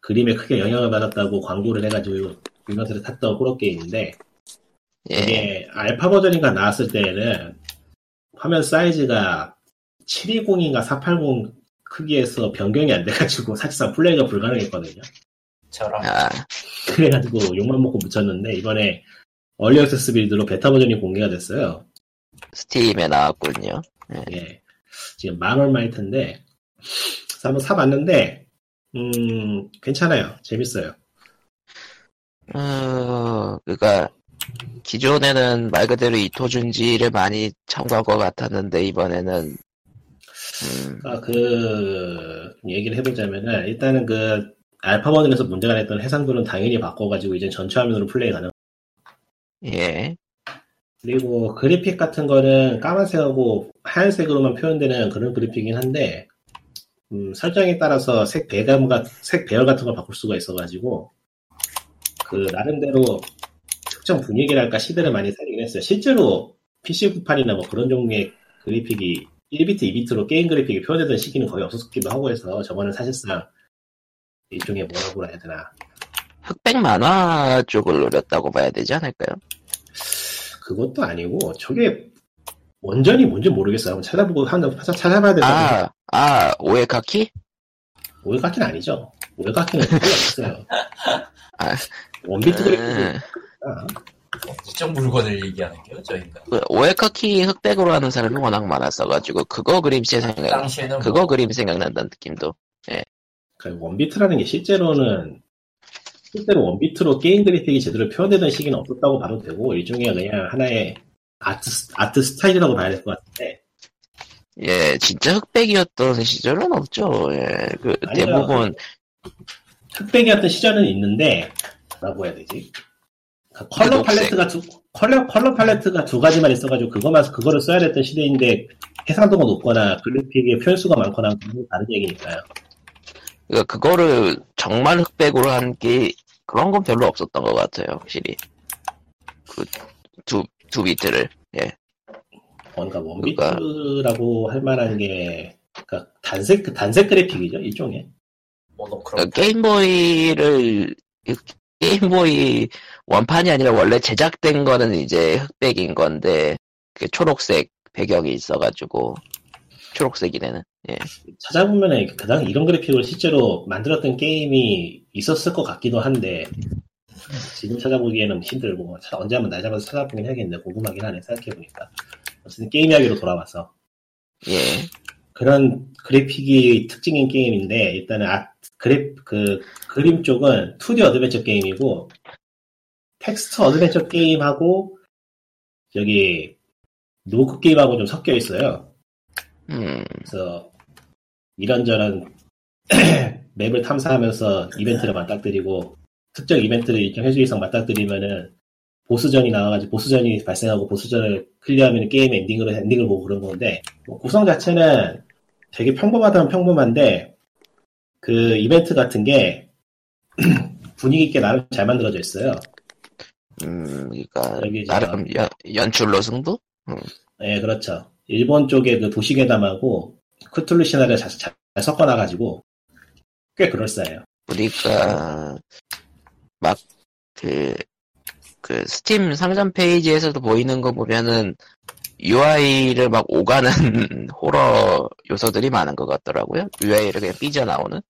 그림에 크게 영향을 받았다고 광고를 해가지고 유명세를 탔던 호러 게임인데, 예. 이게 알파 버전인가 나왔을 때에는 화면 사이즈가 720인가 480 크기에서 변경이 안 돼가지고 사실상 플레이가 불가능했거든요. 저랑 아, 그래가지고 욕만 먹고 묻혔는데 이번에 얼리 액세스 빌드로 베타 버전이 공개가 됐어요. 스팀에 나왔군요. 예. 지금 만 얼마일 텐데 그래서 한번 사봤는데 음 괜찮아요. 재밌어요. 어, 그니까, 기존에는 말 그대로 이토준지를 많이 참고한 것 같았는데, 이번에는, 음, 아, 그 얘기를 해보자면은 일단은 그 알파 버전에서 문제가 됐던 해상도는 당연히 바꿔가지고 이제 전체 화면으로 플레이 가능. 예. 그리고 그래픽 같은 거는 까만색하고 하얀색으로만 표현되는 그런 그래픽이긴 한데 음, 설정에 따라서 색 배감 과 색 배열 같은 걸 바꿀 수가 있어가지고 그 나름대로 특정 분위기랄까 시대를 많이 살리긴 했어요. 실제로 PC 구판이나 뭐 그런 종류의 그래픽이 1비트, 2비트로 게임 그래픽이 표현되던 시기는 거의 없었기도 하고 해서 저거는 사실상 일종의 뭐라고 해야 되나 흑백 만화 쪽을 노렸다고 봐야 되지 않을까요? 그것도 아니고 저게 원전이 뭔지 모르겠어요. 한번 찾아보고 한번 찾아봐야 되나 아, 아, 오에카키? 오해각기는 아니죠. 거의 없어요. 아. 원비트 그래픽 음, 무적 물건을 얘기하는 게요, 저희가. 그 오에카키 흑백으로 하는 사람이 워낙 많았어가지고, 그거 그림체 생각, 당시에는 뭐 그거 그림 생각난다는 느낌도. 그 원비트라는 게 실제로는 실제로 원비트로 게임 그래픽이 제대로 표현되던 시기는 없었다고 봐도 되고 일종의 그냥 하나의 아트 스- 아트 스타일이라고 봐야 될 것 같은데 예, 진짜 흑백이었던 시절은 없죠. 예, 그, 아니요. 대부분, 흑백이었던 시절은 있는데 뭐라고 해야 되지? 그 컬러 녹색. 팔레트가 두 컬러 컬러 팔레트가 두 가지만 있어가지고 그거만 그거를 써야 됐던 시대인데 해상도가 높거나 그래픽의 표현수가 많거나 그건 다른 얘기니까요. 그러니까 그거를 정말 흑백으로 한 게, 그런 건 별로 없었던 것 같아요, 확실히. 그, 두, 두 비트를. 예. 뭔가 원비트라고 할 만한 게 그러니까 단색 단색 그래픽이죠 일종의. 모노크롬. 그러니까 게임보이를, 게임보이 원판이 아니라 원래 제작된 거는 이제 흑백인 건데, 그 초록색 배경이 있어가지고, 초록색이네는. 예. 찾아보면은 그당 이런 그래픽을 실제로 만들었던 게임이 있었을 것 같기도 한데 지금 찾아보기에는 힘들고 차- 언제 한번 날 잡아서 찾아보긴 해야겠는데 궁금하긴 하네 생각해보니까 어쨌든 게임 이야기로 돌아와서 예. 그런 그래픽이 특징인 게임인데 일단은 아 그래 그 그림 쪽은 2D 어드벤처 게임이고 텍스트 어드벤처 게임하고 여기 rogue 게임하고 좀 섞여 있어요. 음, 그래서 이런저런 맵을 탐사하면서 이벤트를 맞닥뜨리고 특정 이벤트를 일정 해주 이상 맞닥뜨리면은 보스전이 나와가지고 보스전이 발생하고 보스전을 클리어하면 게임 엔딩으로 엔딩을 보고 그런 건데 뭐 구성 자체는 되게 평범하다면 평범한데 그 이벤트 같은 게 분위기 있게 나름 잘 만들어져 있어요. 음, 그니까, 여기 나름 연, 연출로 승부? 예, 그렇죠. 일본 쪽의 그 도시괴담하고 크툴루 시나리오 잘, 잘 섞어놔가지고 꽤 그럴싸해요. 우리가 막 그 그 스팀 상점 페이지에서도 보이는 거 보면은 UI를 막 오가는 호러 요소들이 많은 것 같더라고요. UI를 그냥 삐져나오는.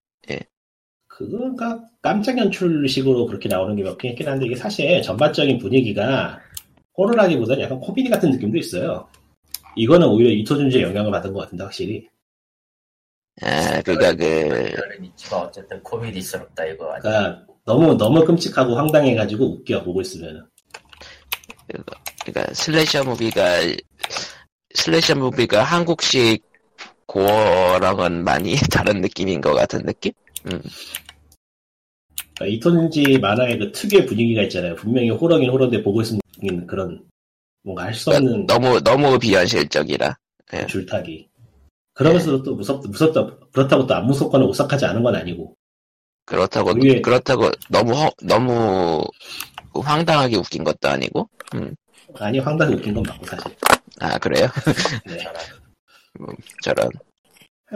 그거가 깜짝 연출식으로 그렇게 나오는 게 몇 개 있긴 한데 이게 사실 전반적인 분위기가 호러라기보다는 약간 코미디 같은 느낌도 있어요. 이거는 오히려 이토준지의 영향을 받은 것 같은데 확실히. 아, 그니까 그, 어쨌든 코미디스럽다 이거. 그러니까 너무 너무 끔찍하고 황당해가지고 웃겨 보고 있으면. 그니까 슬래셔 무비가 슬래셔 무비가 한국식 고어랑은 많이 다른 느낌인 것 같은 느낌? 그러니까 이토준지 만화의 그 특유의 분위기가 있잖아요. 분명히 호러긴 호러인데 보고 있으면 웃기는 그런 뭔가 할 수 없는 너무 너무 비현실적이라. 예. 줄타기. 그러면서도 또 무섭, 무섭다, 그렇다고 또 안 무섭거나 오싹하지 않은 건 아니고. 그렇다고 위에- 그렇다고 너무 허- 너무 황당하게 웃긴 것도 아니고. 음. 아니 황당히 웃긴 건 맞고 사실. 아 그래요? 네. 저런.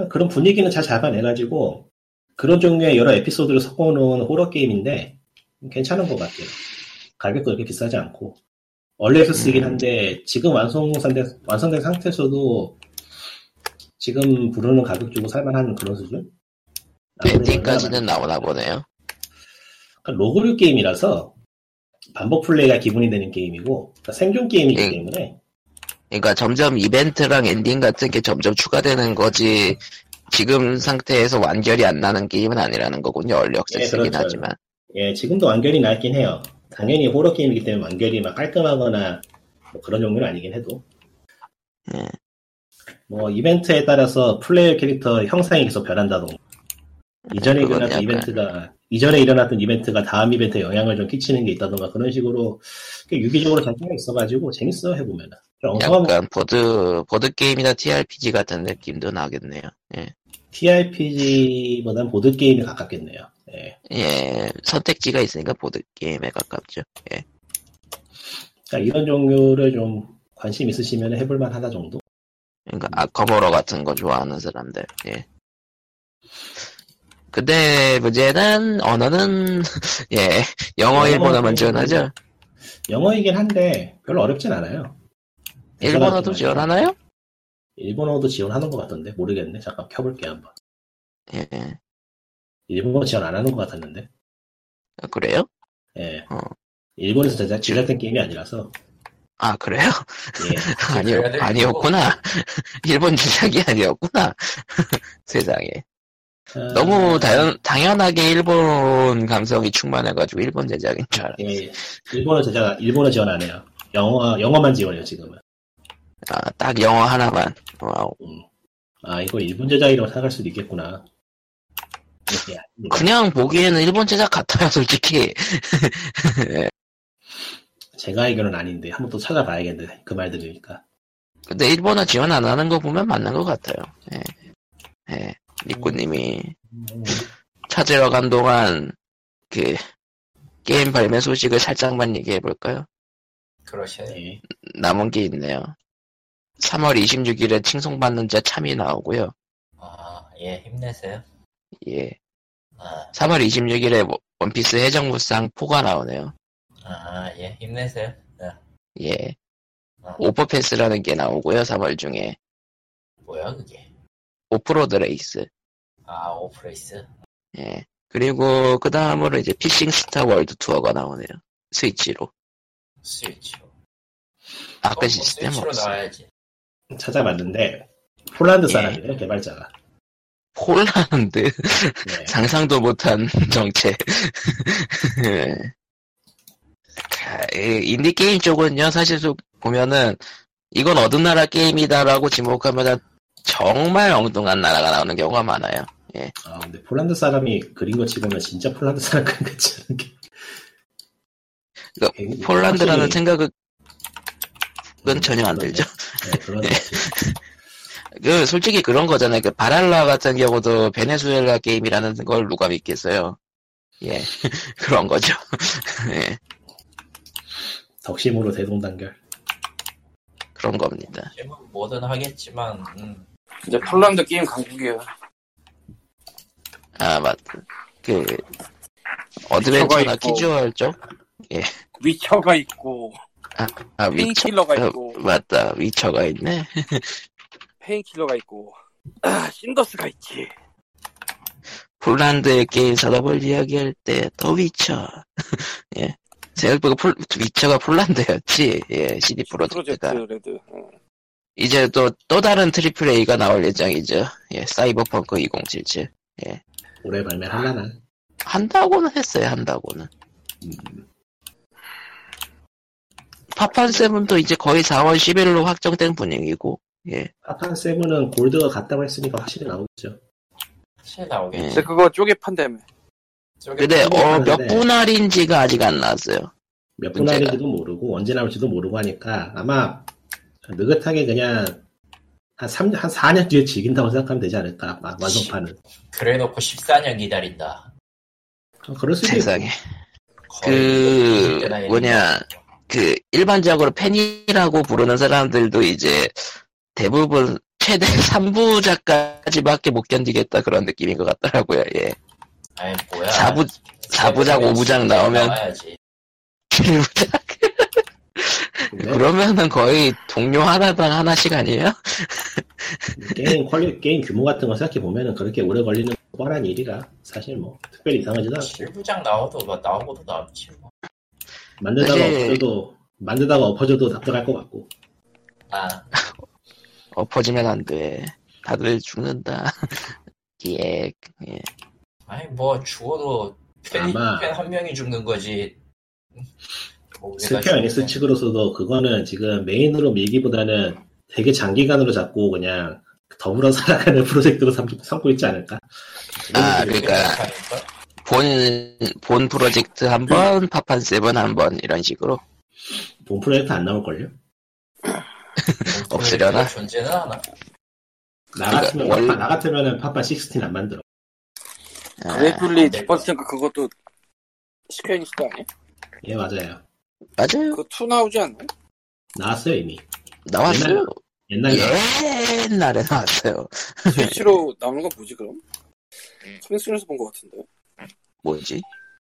그런 분위기는 잘 잡아내가지고 그런 종류의 여러 에피소드를 섞어놓은 호러 게임인데 괜찮은 것 같아요. 가격도 그렇게 비싸지 않고 early access긴 음. 한데 지금 완성된 완성된 상태에서도 지금 부르는 가격 주고 살만한 그런 수준? 엔딩까지는 나오나 보네요. 그러니까 rogue류 게임이라서 반복 플레이가 기본이 되는 게임이고 그러니까 생존 게임이기 예. 때문에 그러니까 점점 이벤트랑 엔딩 같은 게 점점 추가되는 거지. 지금 상태에서 완결이 안 나는 게임은 아니라는 거군요. early access긴 그렇죠. 하지만. 예, 지금도 완결이 나긴 해요. 당연히 호러 게임이기 때문에 완결이 막 깔끔하거나 뭐 그런 종류는 아니긴 해도. 예. 뭐 이벤트에 따라서 플레이어 캐릭터 형상이 계속 변한다던가. 이전에 일어났던 약간- 이벤트가 이전에 일어났던 이벤트가 다음 이벤트에 영향을 좀 끼치는 게 있다던가 그런 식으로 꽤 유기적으로 장점이 있어가지고 재밌어 엉성한 약간 보드 보드 게임이나 TRPG 같은 느낌도 나겠네요. 예. TRPG보단 보드 게임에 가깝겠네요. 예. 예, 선택지가 있으니까 보드 게임에 가깝죠. 예. 그러니까 이런 종류를 좀 관심 있으시면 해볼만 하다 정도. 그러니까 Arkham Horror 같은 거 좋아하는 사람들. 예. 근데 문제는 언어는 예 영어 일본어만 지원하죠. 영어이긴 한데 별로 어렵진 않아요. 일본어도 지원하나요? 일본어도 지원하는 것 같던데 모르겠네. 잠깐 켜볼게 한번. 예. 일본어 지원 안 하는 것 같았는데. 아, 그래요? 예. 어. 일본에서 제작 제작된 게임이 아니라서. 아 그래요? 예. 아니요. 아니었구나. 일본 제작이 아니었구나. 세상에. 아, 너무 당연, 당연하게 일본 감성이 충만해가지고 일본 제작인 줄 알아. 예. 일본어 제작 일본어 지원 안 해요. 영어 영어만 지원해요 지금은. 아, 딱 영어 하나만. wow. 음. 아 이거 일본 제작이라고 생각할 수도 있겠구나. 예, 아닙니다. 그냥 보기에는 일본 제작 같아요, 솔직히. 제가 알기로는 아닌데 한번 또 찾아봐야겠네. 그말 들으니까. 근데 일본어 지원 안 하는 거 보면 맞는 것 같아요. 예. 예. 니꾸님이 음, 찾으러 간 동안 그 게임 발매 소식을 살짝만 얘기해 볼까요? 그러시네. 예. 남은 게 있네요. 3월 26일에 칭송받는 자 참이 나오고요. 아, 예, 힘내세요. 예. 아, 3월 26일에 원피스 해적무쌍 4가 나오네요. 아, 예, 힘내세요. 네. 예. 아, 오퍼패스라는 게 나오고요. 3월 중에 뭐야, 그게? 오프로드 레이스. 아, 오프레이스. 예. 그리고 그 다음으로 이제 Fishing Star World Tour가 나오네요. 스위치로. 스위치로. 아까 뭐 시스템 Switch로 없어. 나와야지. 찾아봤는데 폴란드 예. 사람이에요 개발자가. 폴란드 네. 상상도 못한 정체. 예. 가- 이 인디 게임 쪽은요 사실 좀 보면은 이건 어느 나라 게임이다라고 지목하면은 정말 엉뚱한 나라가 나오는 경우가 많아요. 아 근데 폴란드 사람이 그린 거 치고는 진짜 폴란드 사람 그린 것 같지 않은 게. 그러니까 폴란드라는 확실히- 생각은 전혀 안 들죠. 네. 그 솔직히 그런 거잖아요. 그 바랄라 같은 경우도 베네수엘라 게임이라는 걸 누가 믿겠어요. 예 그런 거죠. 예 덕심으로 대동단결. 그런 겁니다. 지금 뭐든 하겠지만, 음, 이제 폴란드 게임 강국이에요. 아 맞다. 그 어드벤처나. 캐주얼 쪽? 위쳐가 있고 아 Witcher. Painkiller가 어, 있고 맞다 위쳐가 있네. Painkiller가 있고 아, Cinders가 있지. 폴란드의 게임 산업을 이야기할 때더 위쳐. 예. 생각보다 폴, 위쳐가 폴란드였지. 예, CD 프로젝트 프로젝트가. RED. 어. 이제 또, 또 다른 triple A가 나올 예정이죠. 예, 사이버펑크 2077. 올해 발매하려나? 한다고는 했어요, 한다고는. 음, 파판 seven도 이제 거의 4월 10일로 확정된 분위기고, 예. 파판 세븐은 골드가 같다고 했으니까 확실히 나오겠죠. 사실 나오겠지. 예. 근데 그거 쪼개 판다며. 저게 근데, 또 어, 몇 하는데. 분할인지가 아직 안 나왔어요. 몇 분. 할인지도 모르고 언제 나올지도 모르고 하니까 아마 느긋하게 그냥 한 3, 한 4년 뒤에 즐긴다고 생각하면 되지 않을까 마- 완성판은 그래 놓고 14년 기다린다. 어, 그럴 수도. 세상에. 그, 뭐냐, 거. 그, 일반적으로 팬이라고 부르는 사람들도 이제 대부분 최대 3부작까지밖에 못 견디겠다 그런 느낌인 것 같더라고요, 예. 아니 뭐야 4부, 4부작, 5부작 나오면 나와야지 7부작? 그러면은 거의 동료 하나당 하나씩 아니에요? 게임 퀄리 게임 규모 같은 거 생각해 보면은 그렇게 오래 걸리는 뻔한 일이라 사실 뭐 특별히 이상하지도 않고 7부작 나와도 뭐 나오고도 남지 뭐. 만들다가 사실- 엎어져도 만들다가 엎어져도 답답할 것 같고 아 엎어지면 안 돼. 다들 죽는다. 예, 예. 아니 뭐 죽어도 팬이 아마- 팬한 명이 죽는 거지 뭐 에닉스 죽으면 측으로서도 그거는 지금 메인으로 밀기보다는 되게 장기간으로 잡고 그냥 더불어 살아가는 프로젝트로 삼, 삼고 있지 않을까? 아, 그러니까 본, 본 프로젝트 한 번, 파판 세븐 한 번, 이런 식으로. 본 프로젝트 안 나올걸요? 없으려나? 존재는 하나 나 그러니까 같으면, 원- 파파- 나 같으면은 파파 16안 만들어. 아, 그레이플리 네. 디퍼스니까 그것도 스퀘어닉스도 아니야? 예, 맞아요. 맞아요. 2 나오지 않나요? 나왔어요, 이미. 나왔어요. 옛날에. 옛날에 나왔어요. 스위치로 나오는 건 뭐지 그럼? 스펜스에서 본 것 같은데 뭐지?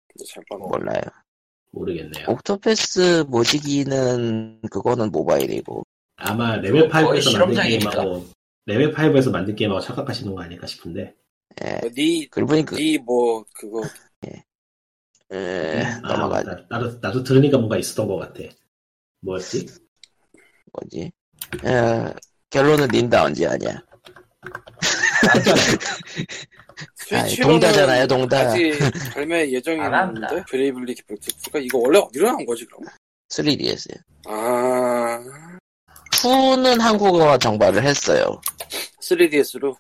근데 잘 봐. 몰라요. 모르겠네요. Octopath 뭐시기는, 그거는 모바일이고. 아마 레벨 거의 5에서 만든. 게임하고, 레벨 5에서 만든 게임하고 착각하시는 거 아닐까 싶은데. 예. 니, 그러고 보니 그, 니뭐 그거 예, 아, 넘어가, 맞다. 나도, 나도 들으니까 뭔가 있었던 것 같아. 뭐였지? 뭐지? 예, 결론은 닌다 언제 하냐? 스위치로는 동다잖아요, 동다. 아직 발매 예정이 안 한다. 있는데 Bravely Default가 이거 원래 어디로 나온 거지 그럼? 3DS요. 아 2는 한국어 정발을 했어요. 3DS로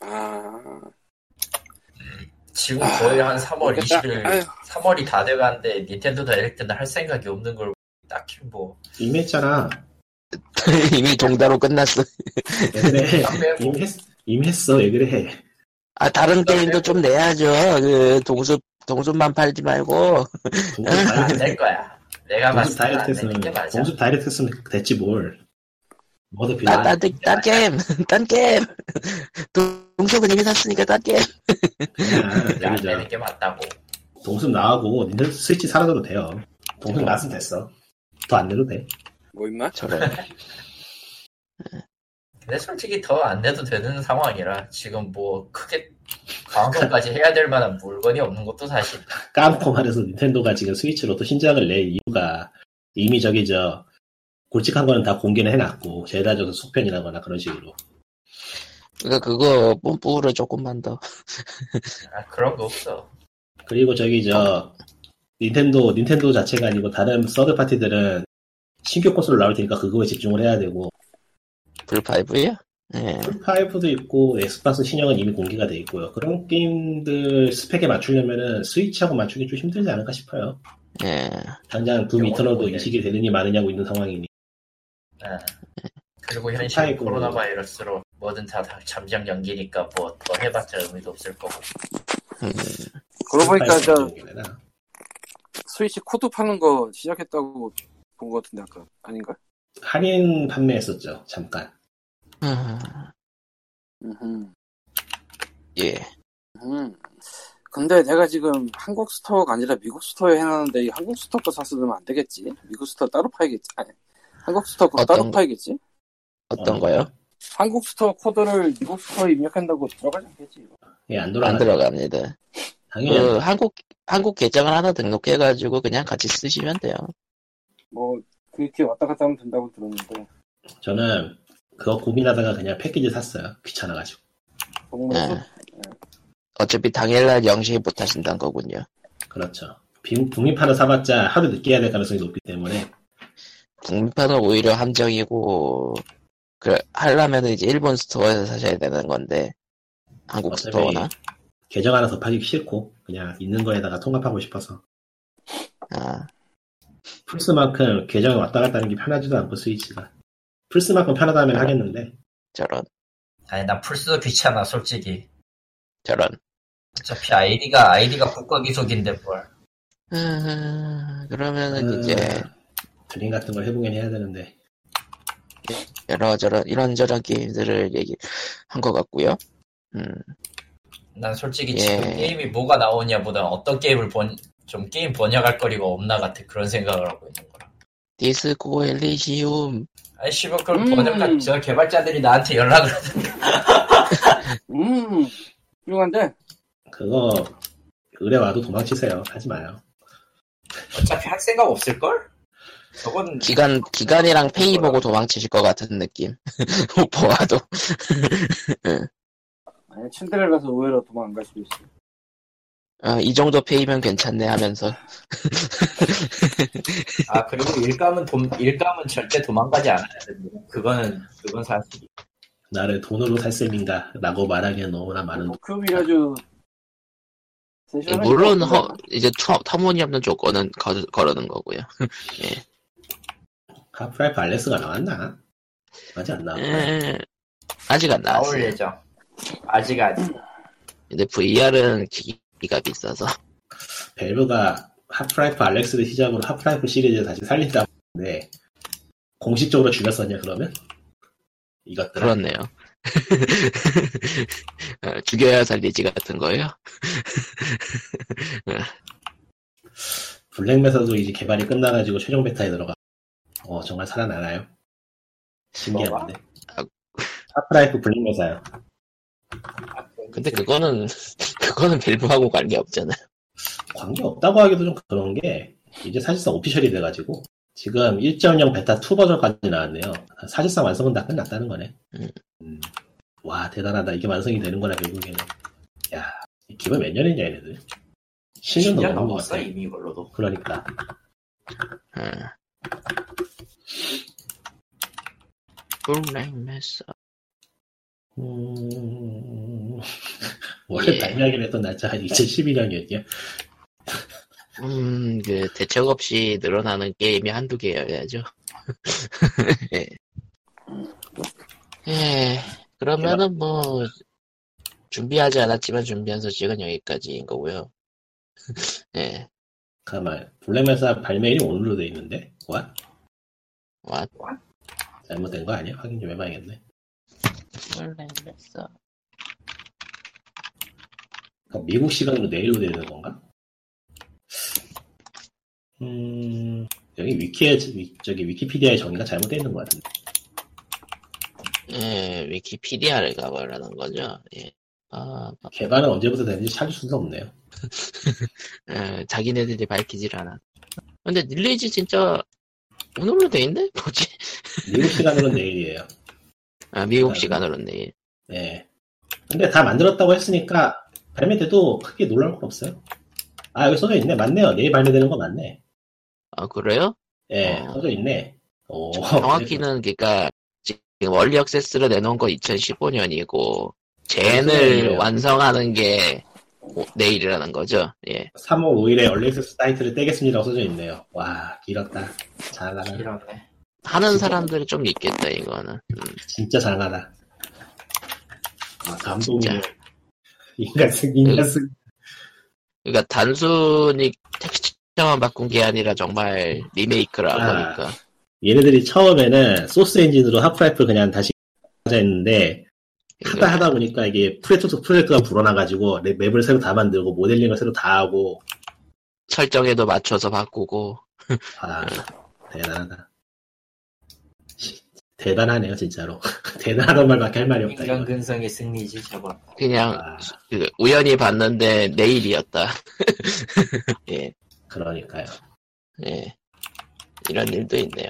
아 지금 아, 거의 한 3월 모르겠다. 20일 아유. 3월이 다 돼가는데 닌텐도 다이렉트는 할 생각이 없는 걸 딱히 뭐 이미 했잖아. 이미 동다로 끝났어. 그래? 빼고. 이미 했, 이미 했어. 왜 그래? 아, 다른 게임도 좀 내야죠. 그, 동숲, 동숲만 팔지 말고. 공습 안 다이렉트, 될 거야 내가 봤을 게 맞아 공습 다이렉트였으면 됐지 뭘. 뭐도 딴, 빌라. 딴, 딴, 딴 게임. 딴 게임. 동- 동숲은 이미 샀으니까 딴 게임. 안 여기 되는 저게 맞다고 동숲 나가고 닌텐도 스위치 사라져도 돼요. 동숲 나왔으면 됐어. 더 안 내도 돼. 뭐 임마? 저런. 근데 솔직히 더 안 내도 되는 상황이라 지금 뭐 크게 광고까지 해야 될 만한 물건이 없는 것도 사실 까놓고 말해서 닌텐도가 지금 스위치로 또 신작을 낼 이유가 이미 저기 저 굵직한 거는 다 공개는 해놨고 젤다 줘서 속편이라거나 그런 식으로 그러니까 그거 뽐뿌를 조금만 더. 아, 그런 거 없어 그리고 저기 저 닌텐도 닌텐도 자체가 아니고 다른 third party들은 신규 콘솔 나올 테니까 그거에 집중을 해야 되고 플five요? 예. 플5도 있고 Xbox 신형은 이미 공개가 돼 있고요. 그런 게임들 스펙에 맞추려면은 스위치하고 맞추기 좀 힘들지 않을까 싶어요. 예. 당장 Doom Eternal도? 이식이 되느니 마느냐고 있는 상황이니 아. 그리고 현실 스파이크. 코로나 바이러스로 뭐든 다, 다 잠정 연기니까 뭐더 해봤자 의미도 없을 거고 음, 그러고 보니까 저 플5는 스위치 코드 파는 거 시작했다고 본 것 같은데 아까 아닌가? 할인 판매했었죠. 잠깐. 음. 예. 음. 근데 내가 지금 한국 store가 아니라 미국 store에 해놨는데 이 한국 store 거 샀으면 안 되겠지? 미국 store 따로 파야겠지? 아니, 한국 store 거 어떤 따로 거? 파야겠지? 어떤 어. 거요? 한국 store 코드를 미국 store에 입력한다고 들어가지 않겠지? 예, 안 안. 들어갑니다. 당연히 그, 안 한국, 한국 계정을 하나 등록해가지고 그냥 같이 쓰시면 돼요. 뭐 그렇게 왔다 갔다 하면 된다고 들었는데 저는 그거 고민하다가 그냥 패키지 샀어요. 귀찮아가지고. 소- 어차피 당일날 0시에 못 하신다는 거군요. 그렇죠. 비- 북미판을 사봤자 하루 늦게 해야 될 가능성이 높기 때문에 북미판은 오히려 함정이고, 그, 하려면은 이제 일본 스토어에서 사셔야 되는 건데, 한국 스토어나, 계정 하나 더 파기 싫고 그냥 있는 거에다가 통합하고 싶어서. 아, 플스만큼 계정이 왔다 갔다 하는 게 편하지도 않고 스위치가. 플스만큼 편하다면 아. 하겠는데. 저런, 아니 나 플스도 귀찮아 솔직히. 저런. 어차피 아이디가 아이디가 국가 기속인데 뭘. 음, 그러면은 음, 이제 드림 같은 걸 해보긴 해야 되는데 여러저런 이런저런 게임들을 얘기한 것 같고요. 음, 난 솔직히 예. 지금 게임이 뭐가 나오냐보다 어떤 게임을 번, 좀 게임 번역할 거리가 없나 같은 그런 생각을 하고 있는 거라. 디스코 엘리시움 아이 씨발 그걸 음. 번역할 저 개발자들이 나한테 연락을 하던데. 음, 훌륭한데? 그거 의뢰 와도 도망치세요. 하지 마요. 어차피 할 생각 없을 걸? 저건 기간 기간이랑 페이 보고 도망치실 것 같은 느낌. 보아도 아니, 침대를 가서 의외로 도망갈 수도 있어. 아, 이 정도 페이면 괜찮네 하면서 아 그리고 일감은 돈 일감은 절대 도망가지 않아야 됩니다. 그거는 그건 사실. 나를 돈으로 살 셈인가? 라고 말하기엔 너무나 많은 뭐, 급이 아주. 세션은 물론 허, 이제 터, 터무니없는 조건은 걸, 거르는 거고요. 하프라이프 알렉스가 나왔나? 아직 안 나왔나? 에, 아직 안 나올 나왔어요. 예정. 아직 아직. 근데 VR은 기기가 비싸서 Valve가 Half-Life Alyx를 시작으로 Half-Life 시리즈 다시 살린다고 하는데 공식적으로 죽였었냐 그러면? 이것들 그렇네요. 어, 죽여야 살리지 같은 거예요. Black Mesa도 이제 개발이 끝나가지고 최종 베타에 들어가 어 정말 살아나나요? 신기한데 아. 하프라이프 블랙메사요 근데 그거는 그거는 밸브하고 관계 없잖아요. 관계 없다고 하기도 좀 그런 게 이제 사실상 오피셜이 돼가지고 지금 1.0 베타 2 버전까지 나왔네요. 사실상 완성은 다 끝났다는 거네. 음. 음. 와 대단하다. 이게 완성이 되는구나 결국에는. 야 기본 몇 년이냐 얘네들. 10년도 10년 넘은 것 같아. 이미 이걸로도. 그러니까 음. 블랙메사 음... 원래 예. 발매하기로 했던 날짜가 2012년이었냐? 음, 그, 대책 없이 늘어나는 게임이 한두 개여야죠. 예. 예, 그러면은 뭐, 준비하지 않았지만 준비한 소식은 여기까지인 거고요. 예, 가만 블랙메사 발매일이 오늘로 돼 있는데? 와 와, 잘못된 거 아니야? 확인 좀 해봐야겠네. 블랙메사. 그러니까 미국 시간으로 내일로 되는 건가? 음, 여기 위키에, 위- 저기 위키피디아의 정의가 잘못되어 있는 것 같은데. 예, Wikipedia를 가보라는 거죠. 예. 아, 개발은 언제부터 되는지 찾을 수가 없네요. 예, 자기네들이 밝히질 않아. 근데 release 진짜 오늘로 돼 있네? 뭐지? 미국 시간으로는 내일이에요. 아, 미국 아, 시간으로는 내일. 예. 근데 다 만들었다고 했으니까 발매 때도 크게 놀랄 건 없어요. 아, 여기 써져 있네. 맞네요. 내일 발매되는 거 맞네. 아, 그래요? 예, 어. 써져 있네. 오, 정확히는 그니까 지금 원리 액세스로 내놓은 거 2015년이고 젠을. 완성하는 게 오- 내일이라는 거죠. 예. 3월 5일에 얼리엑세스 사이트를 떼겠습니다라고 써져 있네요. 와, 길었다. 잘하다. 이러네. 하는 진짜? 사람들이 좀 있겠다 이거는. 음, 진짜 잘하다. 아, 감동이네. 인간 승, 인간 승. 그러니까 단순히 텍스처만 바꾼 게 아니라 정말 리메이크라 아. 보니까. 얘네들이 처음에는 소스 엔진으로 Half-Life를 그냥 다시 하자 했는데 하다 하다 보니까 이게 프로젝트, 프로젝트가 불어나가지고 랩- 맵을 새로 다 만들고 모델링을 새로 다 하고 설정에도 맞춰서 바꾸고 아 대단하다 시- 대단하네요 진짜로 대단하단 말밖에 할 말이 없다 인간. 근성의 승리지 저건. 그냥 아, 그 우연히 봤는데 내일이었다. 예. 그러니까요 예. 이런 일도 있네요.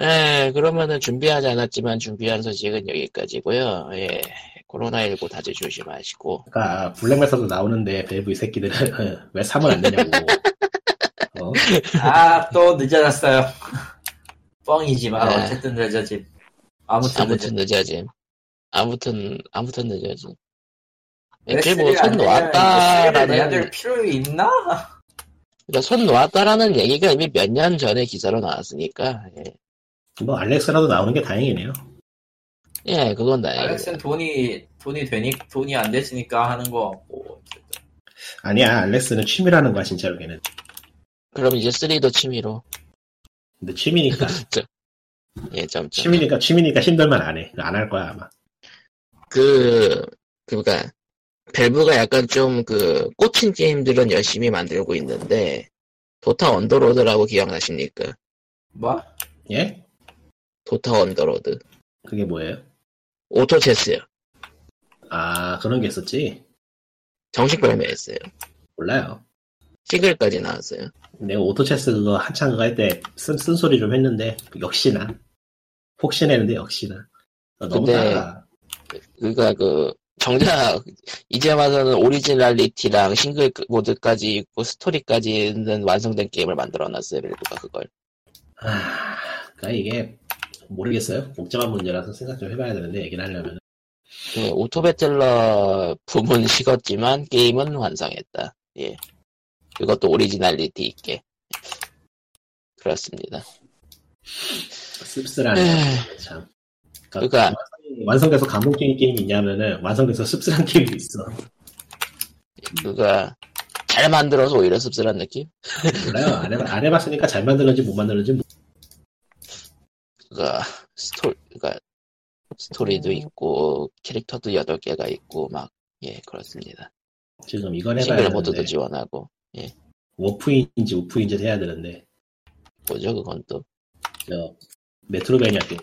예, 그러면은 준비하지 않았지만 준비한 소식은 여기까지고요 예. 코로나19 다들 조심하시고. 그러니까 블랙메서도 나오는데 밸브 이 새끼들은 왜 3을 안 내냐고 어? 아또 늦어졌어요. 뻥이지만 네. 어쨌든 늦어짐. 아무튼, 아무튼 늦어짐. 늦어짐. 아무튼, 아무튼 늦어짐. 왜 애초에 쓰리를 뭐손 될 놓았다라는, 필요 있나? 그러니까 손 놓았다라는 얘기가 이미 몇 년 전에 기사로 나왔으니까, 예. 뭐 알렉스라도 나오는 게 다행이네요 예, 그건 다행이고. 알렉스는 돈이 돈이 되니 돈이 안 됐으니까 하는 거 같고 어쨌든. 아니야, 알렉스는 취미라는 거야, 진짜로 걔는. 그럼 이제 3도 취미로. 근데 취미니까, 예, 점점. 취미니까, 취미니까 힘들면 안 해. 안 할 거야, 아마. 그, 그니까, Valve가 약간 좀 그, 꽂힌 게임들은 열심히 만들고 있는데, Dota Underlords라고 기억나십니까? 뭐? 예? Dota Underlords. 그게 뭐예요? Auto Chess요. 아, 그런 게 있었지? 정식 발매했어요. 몰라요. 싱글까지 나왔어요. 내가 Auto Chess 그거 한창 그거 할 때 쓴, 쓴소리 좀 했는데, 역시나. 혹시나 했는데 역시나. 어, 너무 근데- 따라. 그니까 그, 정작, 이제 와서는 originality랑 싱글 모드까지 있고 스토리까지 있는 완성된 게임을 만들어 놨어요, 밸브가 그걸. 아, 그니까 이게, 모르겠어요. 복잡한 문제라서 생각 좀 해봐야 되는데, 얘기를 하려면. 그 auto battler 부분 식었지만 게임은 완성했다. 예. 그것도 originality 있게. 그렇습니다. 씁쓸하네. 에휴. 참. 그러니까- 완성- 완성돼서 감동적인 게임이 있냐면은, 완성돼서 씁쓸한 게임도 있어. 그가 잘 만들어서 오히려 씁쓸한 느낌? 몰라요. 안, 해봐, 안 해봤으니까 잘 만들었는지 못 만들었는지 모- 그가 스토리, 그가 스토리도 있고 캐릭터도 8개가 있고 막 예, 그렇습니다. 지금 이건 해봐야 싱글 모드도 되는데, 지원하고 워프인지 우프인지 해야 되는데, 뭐죠 그건 또. 저, metroidvania 게임.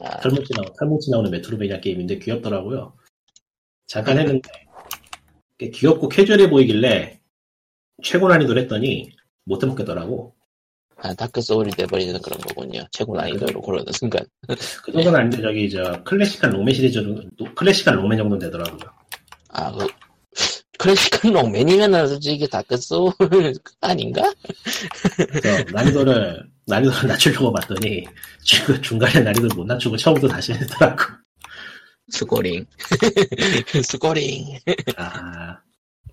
아, 털뭉치 나오, 털뭉치 나오는 metroidvania 게임인데 귀엽더라고요. 잠깐 했는데 꽤 귀엽고 캐주얼해 보이길래 최고 난이도를 했더니 못 해먹겠더라고. 아, 다크 소울이 돼버리는 그런 거군요. 최고 난이도로 고르는 순간. 그 정도는 아닌데 저기 저 클래식한 록맨 시리즈로 클래식한 록맨 정도는 되더라고요. 아, 그 클래식한 록맨이면은 솔직히 다크 소울 아닌가? 난이도를 난이도를 낮추려고 봤더니 중- 중간에 난이도를 못 낮추고 처음부터 다시 했더라고. 스코링. 스코링. 아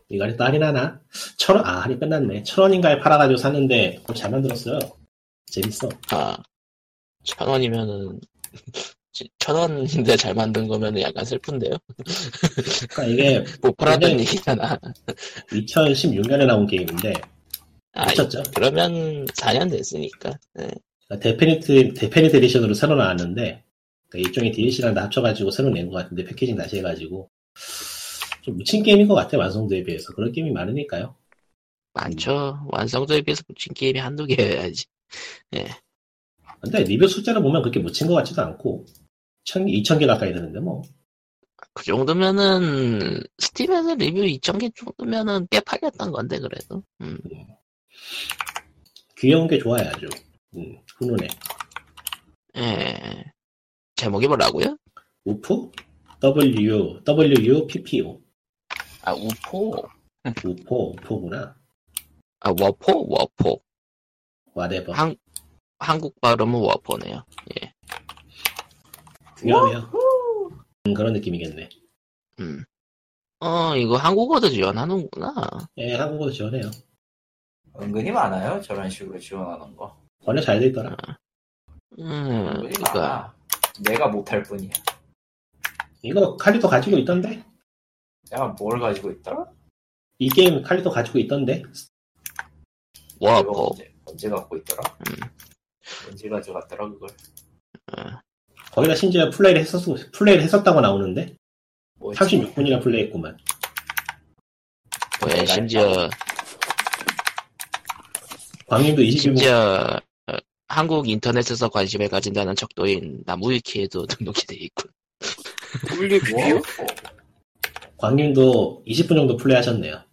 이거 또 할인하나? 천 원 아 할인 끝났네. 천 원인가에 팔아가지고 샀는데 잘 만들었어요. 재밌어. 아, 천 원이면은, 천 원인데 잘 만든 거면은 약간 슬픈데요? 그러니까 이게 못 팔았던 얘기잖아. 2016년에 나온 게임인데 아, 미쳤죠. 그러면 4년 됐으니까. 네. 그러니까 definitive, definitive edition으로 새로 나왔는데, 그러니까 일종의 DLC랑 다 합쳐가지고 새로 낸 것 같은데, 패키징 다시 해가지고, 좀 묻힌 게임인 것 같아요, 완성도에 비해서. 그런 게임이 많으니까요. 많죠. 완성도에 비해서 붙인 게임이 한두 개여야지. 근데 리뷰 숫자를 보면 그렇게 묻힌 것 같지도 않고, 2,000개 가까이 되는데, 뭐. 그 정도면은, 스팀에서 리뷰 2,000개 정도면은 꽤 팔렸던 건데, 그래도. 음. 귀여운 게 아주. 음, 훈훈해. 예. 제목이 뭐라고요? 우프? W, U, P, P, O. 아, 우포. 우포, 우포구나. 아, 워포? 워포. whatever. 한, 한국 발음은 워포네요. 귀여워요. 음, 그런 느낌이겠네. 음. 어, 이거 한국어도 지원하는구나. 예, 한국어도 지원해요. 은근히 많아요 저런 식으로 지원하는 거 원래 잘돼 있더라. 음, 많아 내가 못할 뿐이야 이거 칼리도 가지고 있던데? 내가 뭘 가지고 있더라? 이 게임 칼리도 가지고 있던데? 이거 워포. 언제, 언제 갖고 있더라? 음. 언제 가져갔더라 그걸 거기다 심지어 플레이를 했었, 플레이를 했었다고 나오는데? 뭐지? 36분이나 플레이했구만. 왜, 심지어, 광님도 22분, 심지어, 어, 한국 인터넷에서 관심을 가진다는 척도인 나무위키에도 등록이 돼 있군. WPP요? 뭐? 광님도 20분 정도 플레이하셨네요.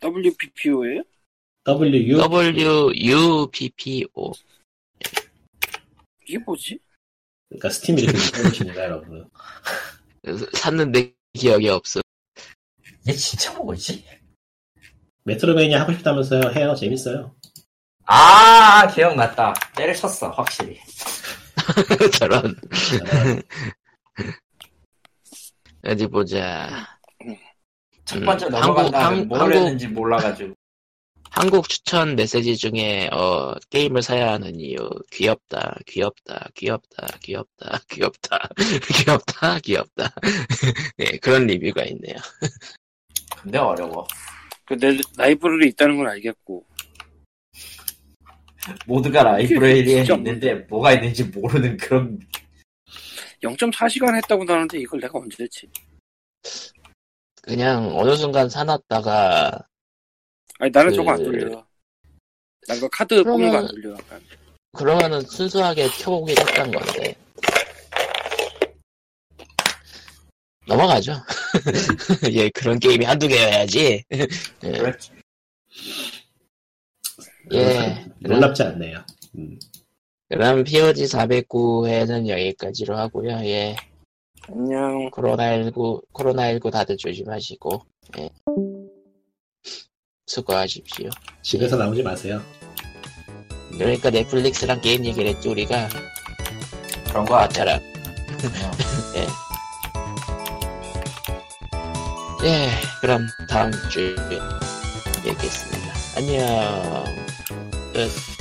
WPPO예요? WU, WUPPO. 이게 뭐지? 그러니까 스팀 이렇게 보시니까 여러분. 샀는데 기억이 없어. 이게 진짜 뭐지? 메트로베이니아 하고 싶다면서요? 해요. 재밌어요. 아 기억났다 때려쳤어 확실히 저런. 어, 어디 보자. 첫 번째 음, 넘어간 한국- 한- 뭘 한국- 했는지 몰라가지고 한국 추천 메시지 중에 어, 게임을 사야 하는 이유 귀엽다 귀엽다 귀엽다 귀엽다 귀엽다 귀엽다 귀엽다 네, 그런 리뷰가 있네요. 근데 어려워. 그내 라이브러리 있다는 건 알겠고 모두가 라이브러리에 있는데 뭐가 있는지 모르는 그런 0.4시간 했다고 나는데 이걸 내가 언제 했지? 그냥 어느 순간 사놨다가 아니 나는 그- 저거 안 돌려. 난 그 카드 뽑는 거안 그러면- 돌려. 약간. 그러면은 순수하게 켜보기 했던 건데 넘어가죠. 예 그런 게임이 한두 개여야지. 예, 그렇지. 예. 놀랍지 않네요. 음. 그럼 POG 409회는 여기까지로 하고요. 예. 안녕. 코로나19, 코로나19 다들 조심하시고, 예. 수고하십시오. 집에서 나오지 마세요. 그러니까 넷플릭스랑 게임 얘기를 했죠, 우리가. 그런 거 같아. 아차라. 예. 예, 그럼 다음 주에 뵙겠습니다. 안녕. 끝.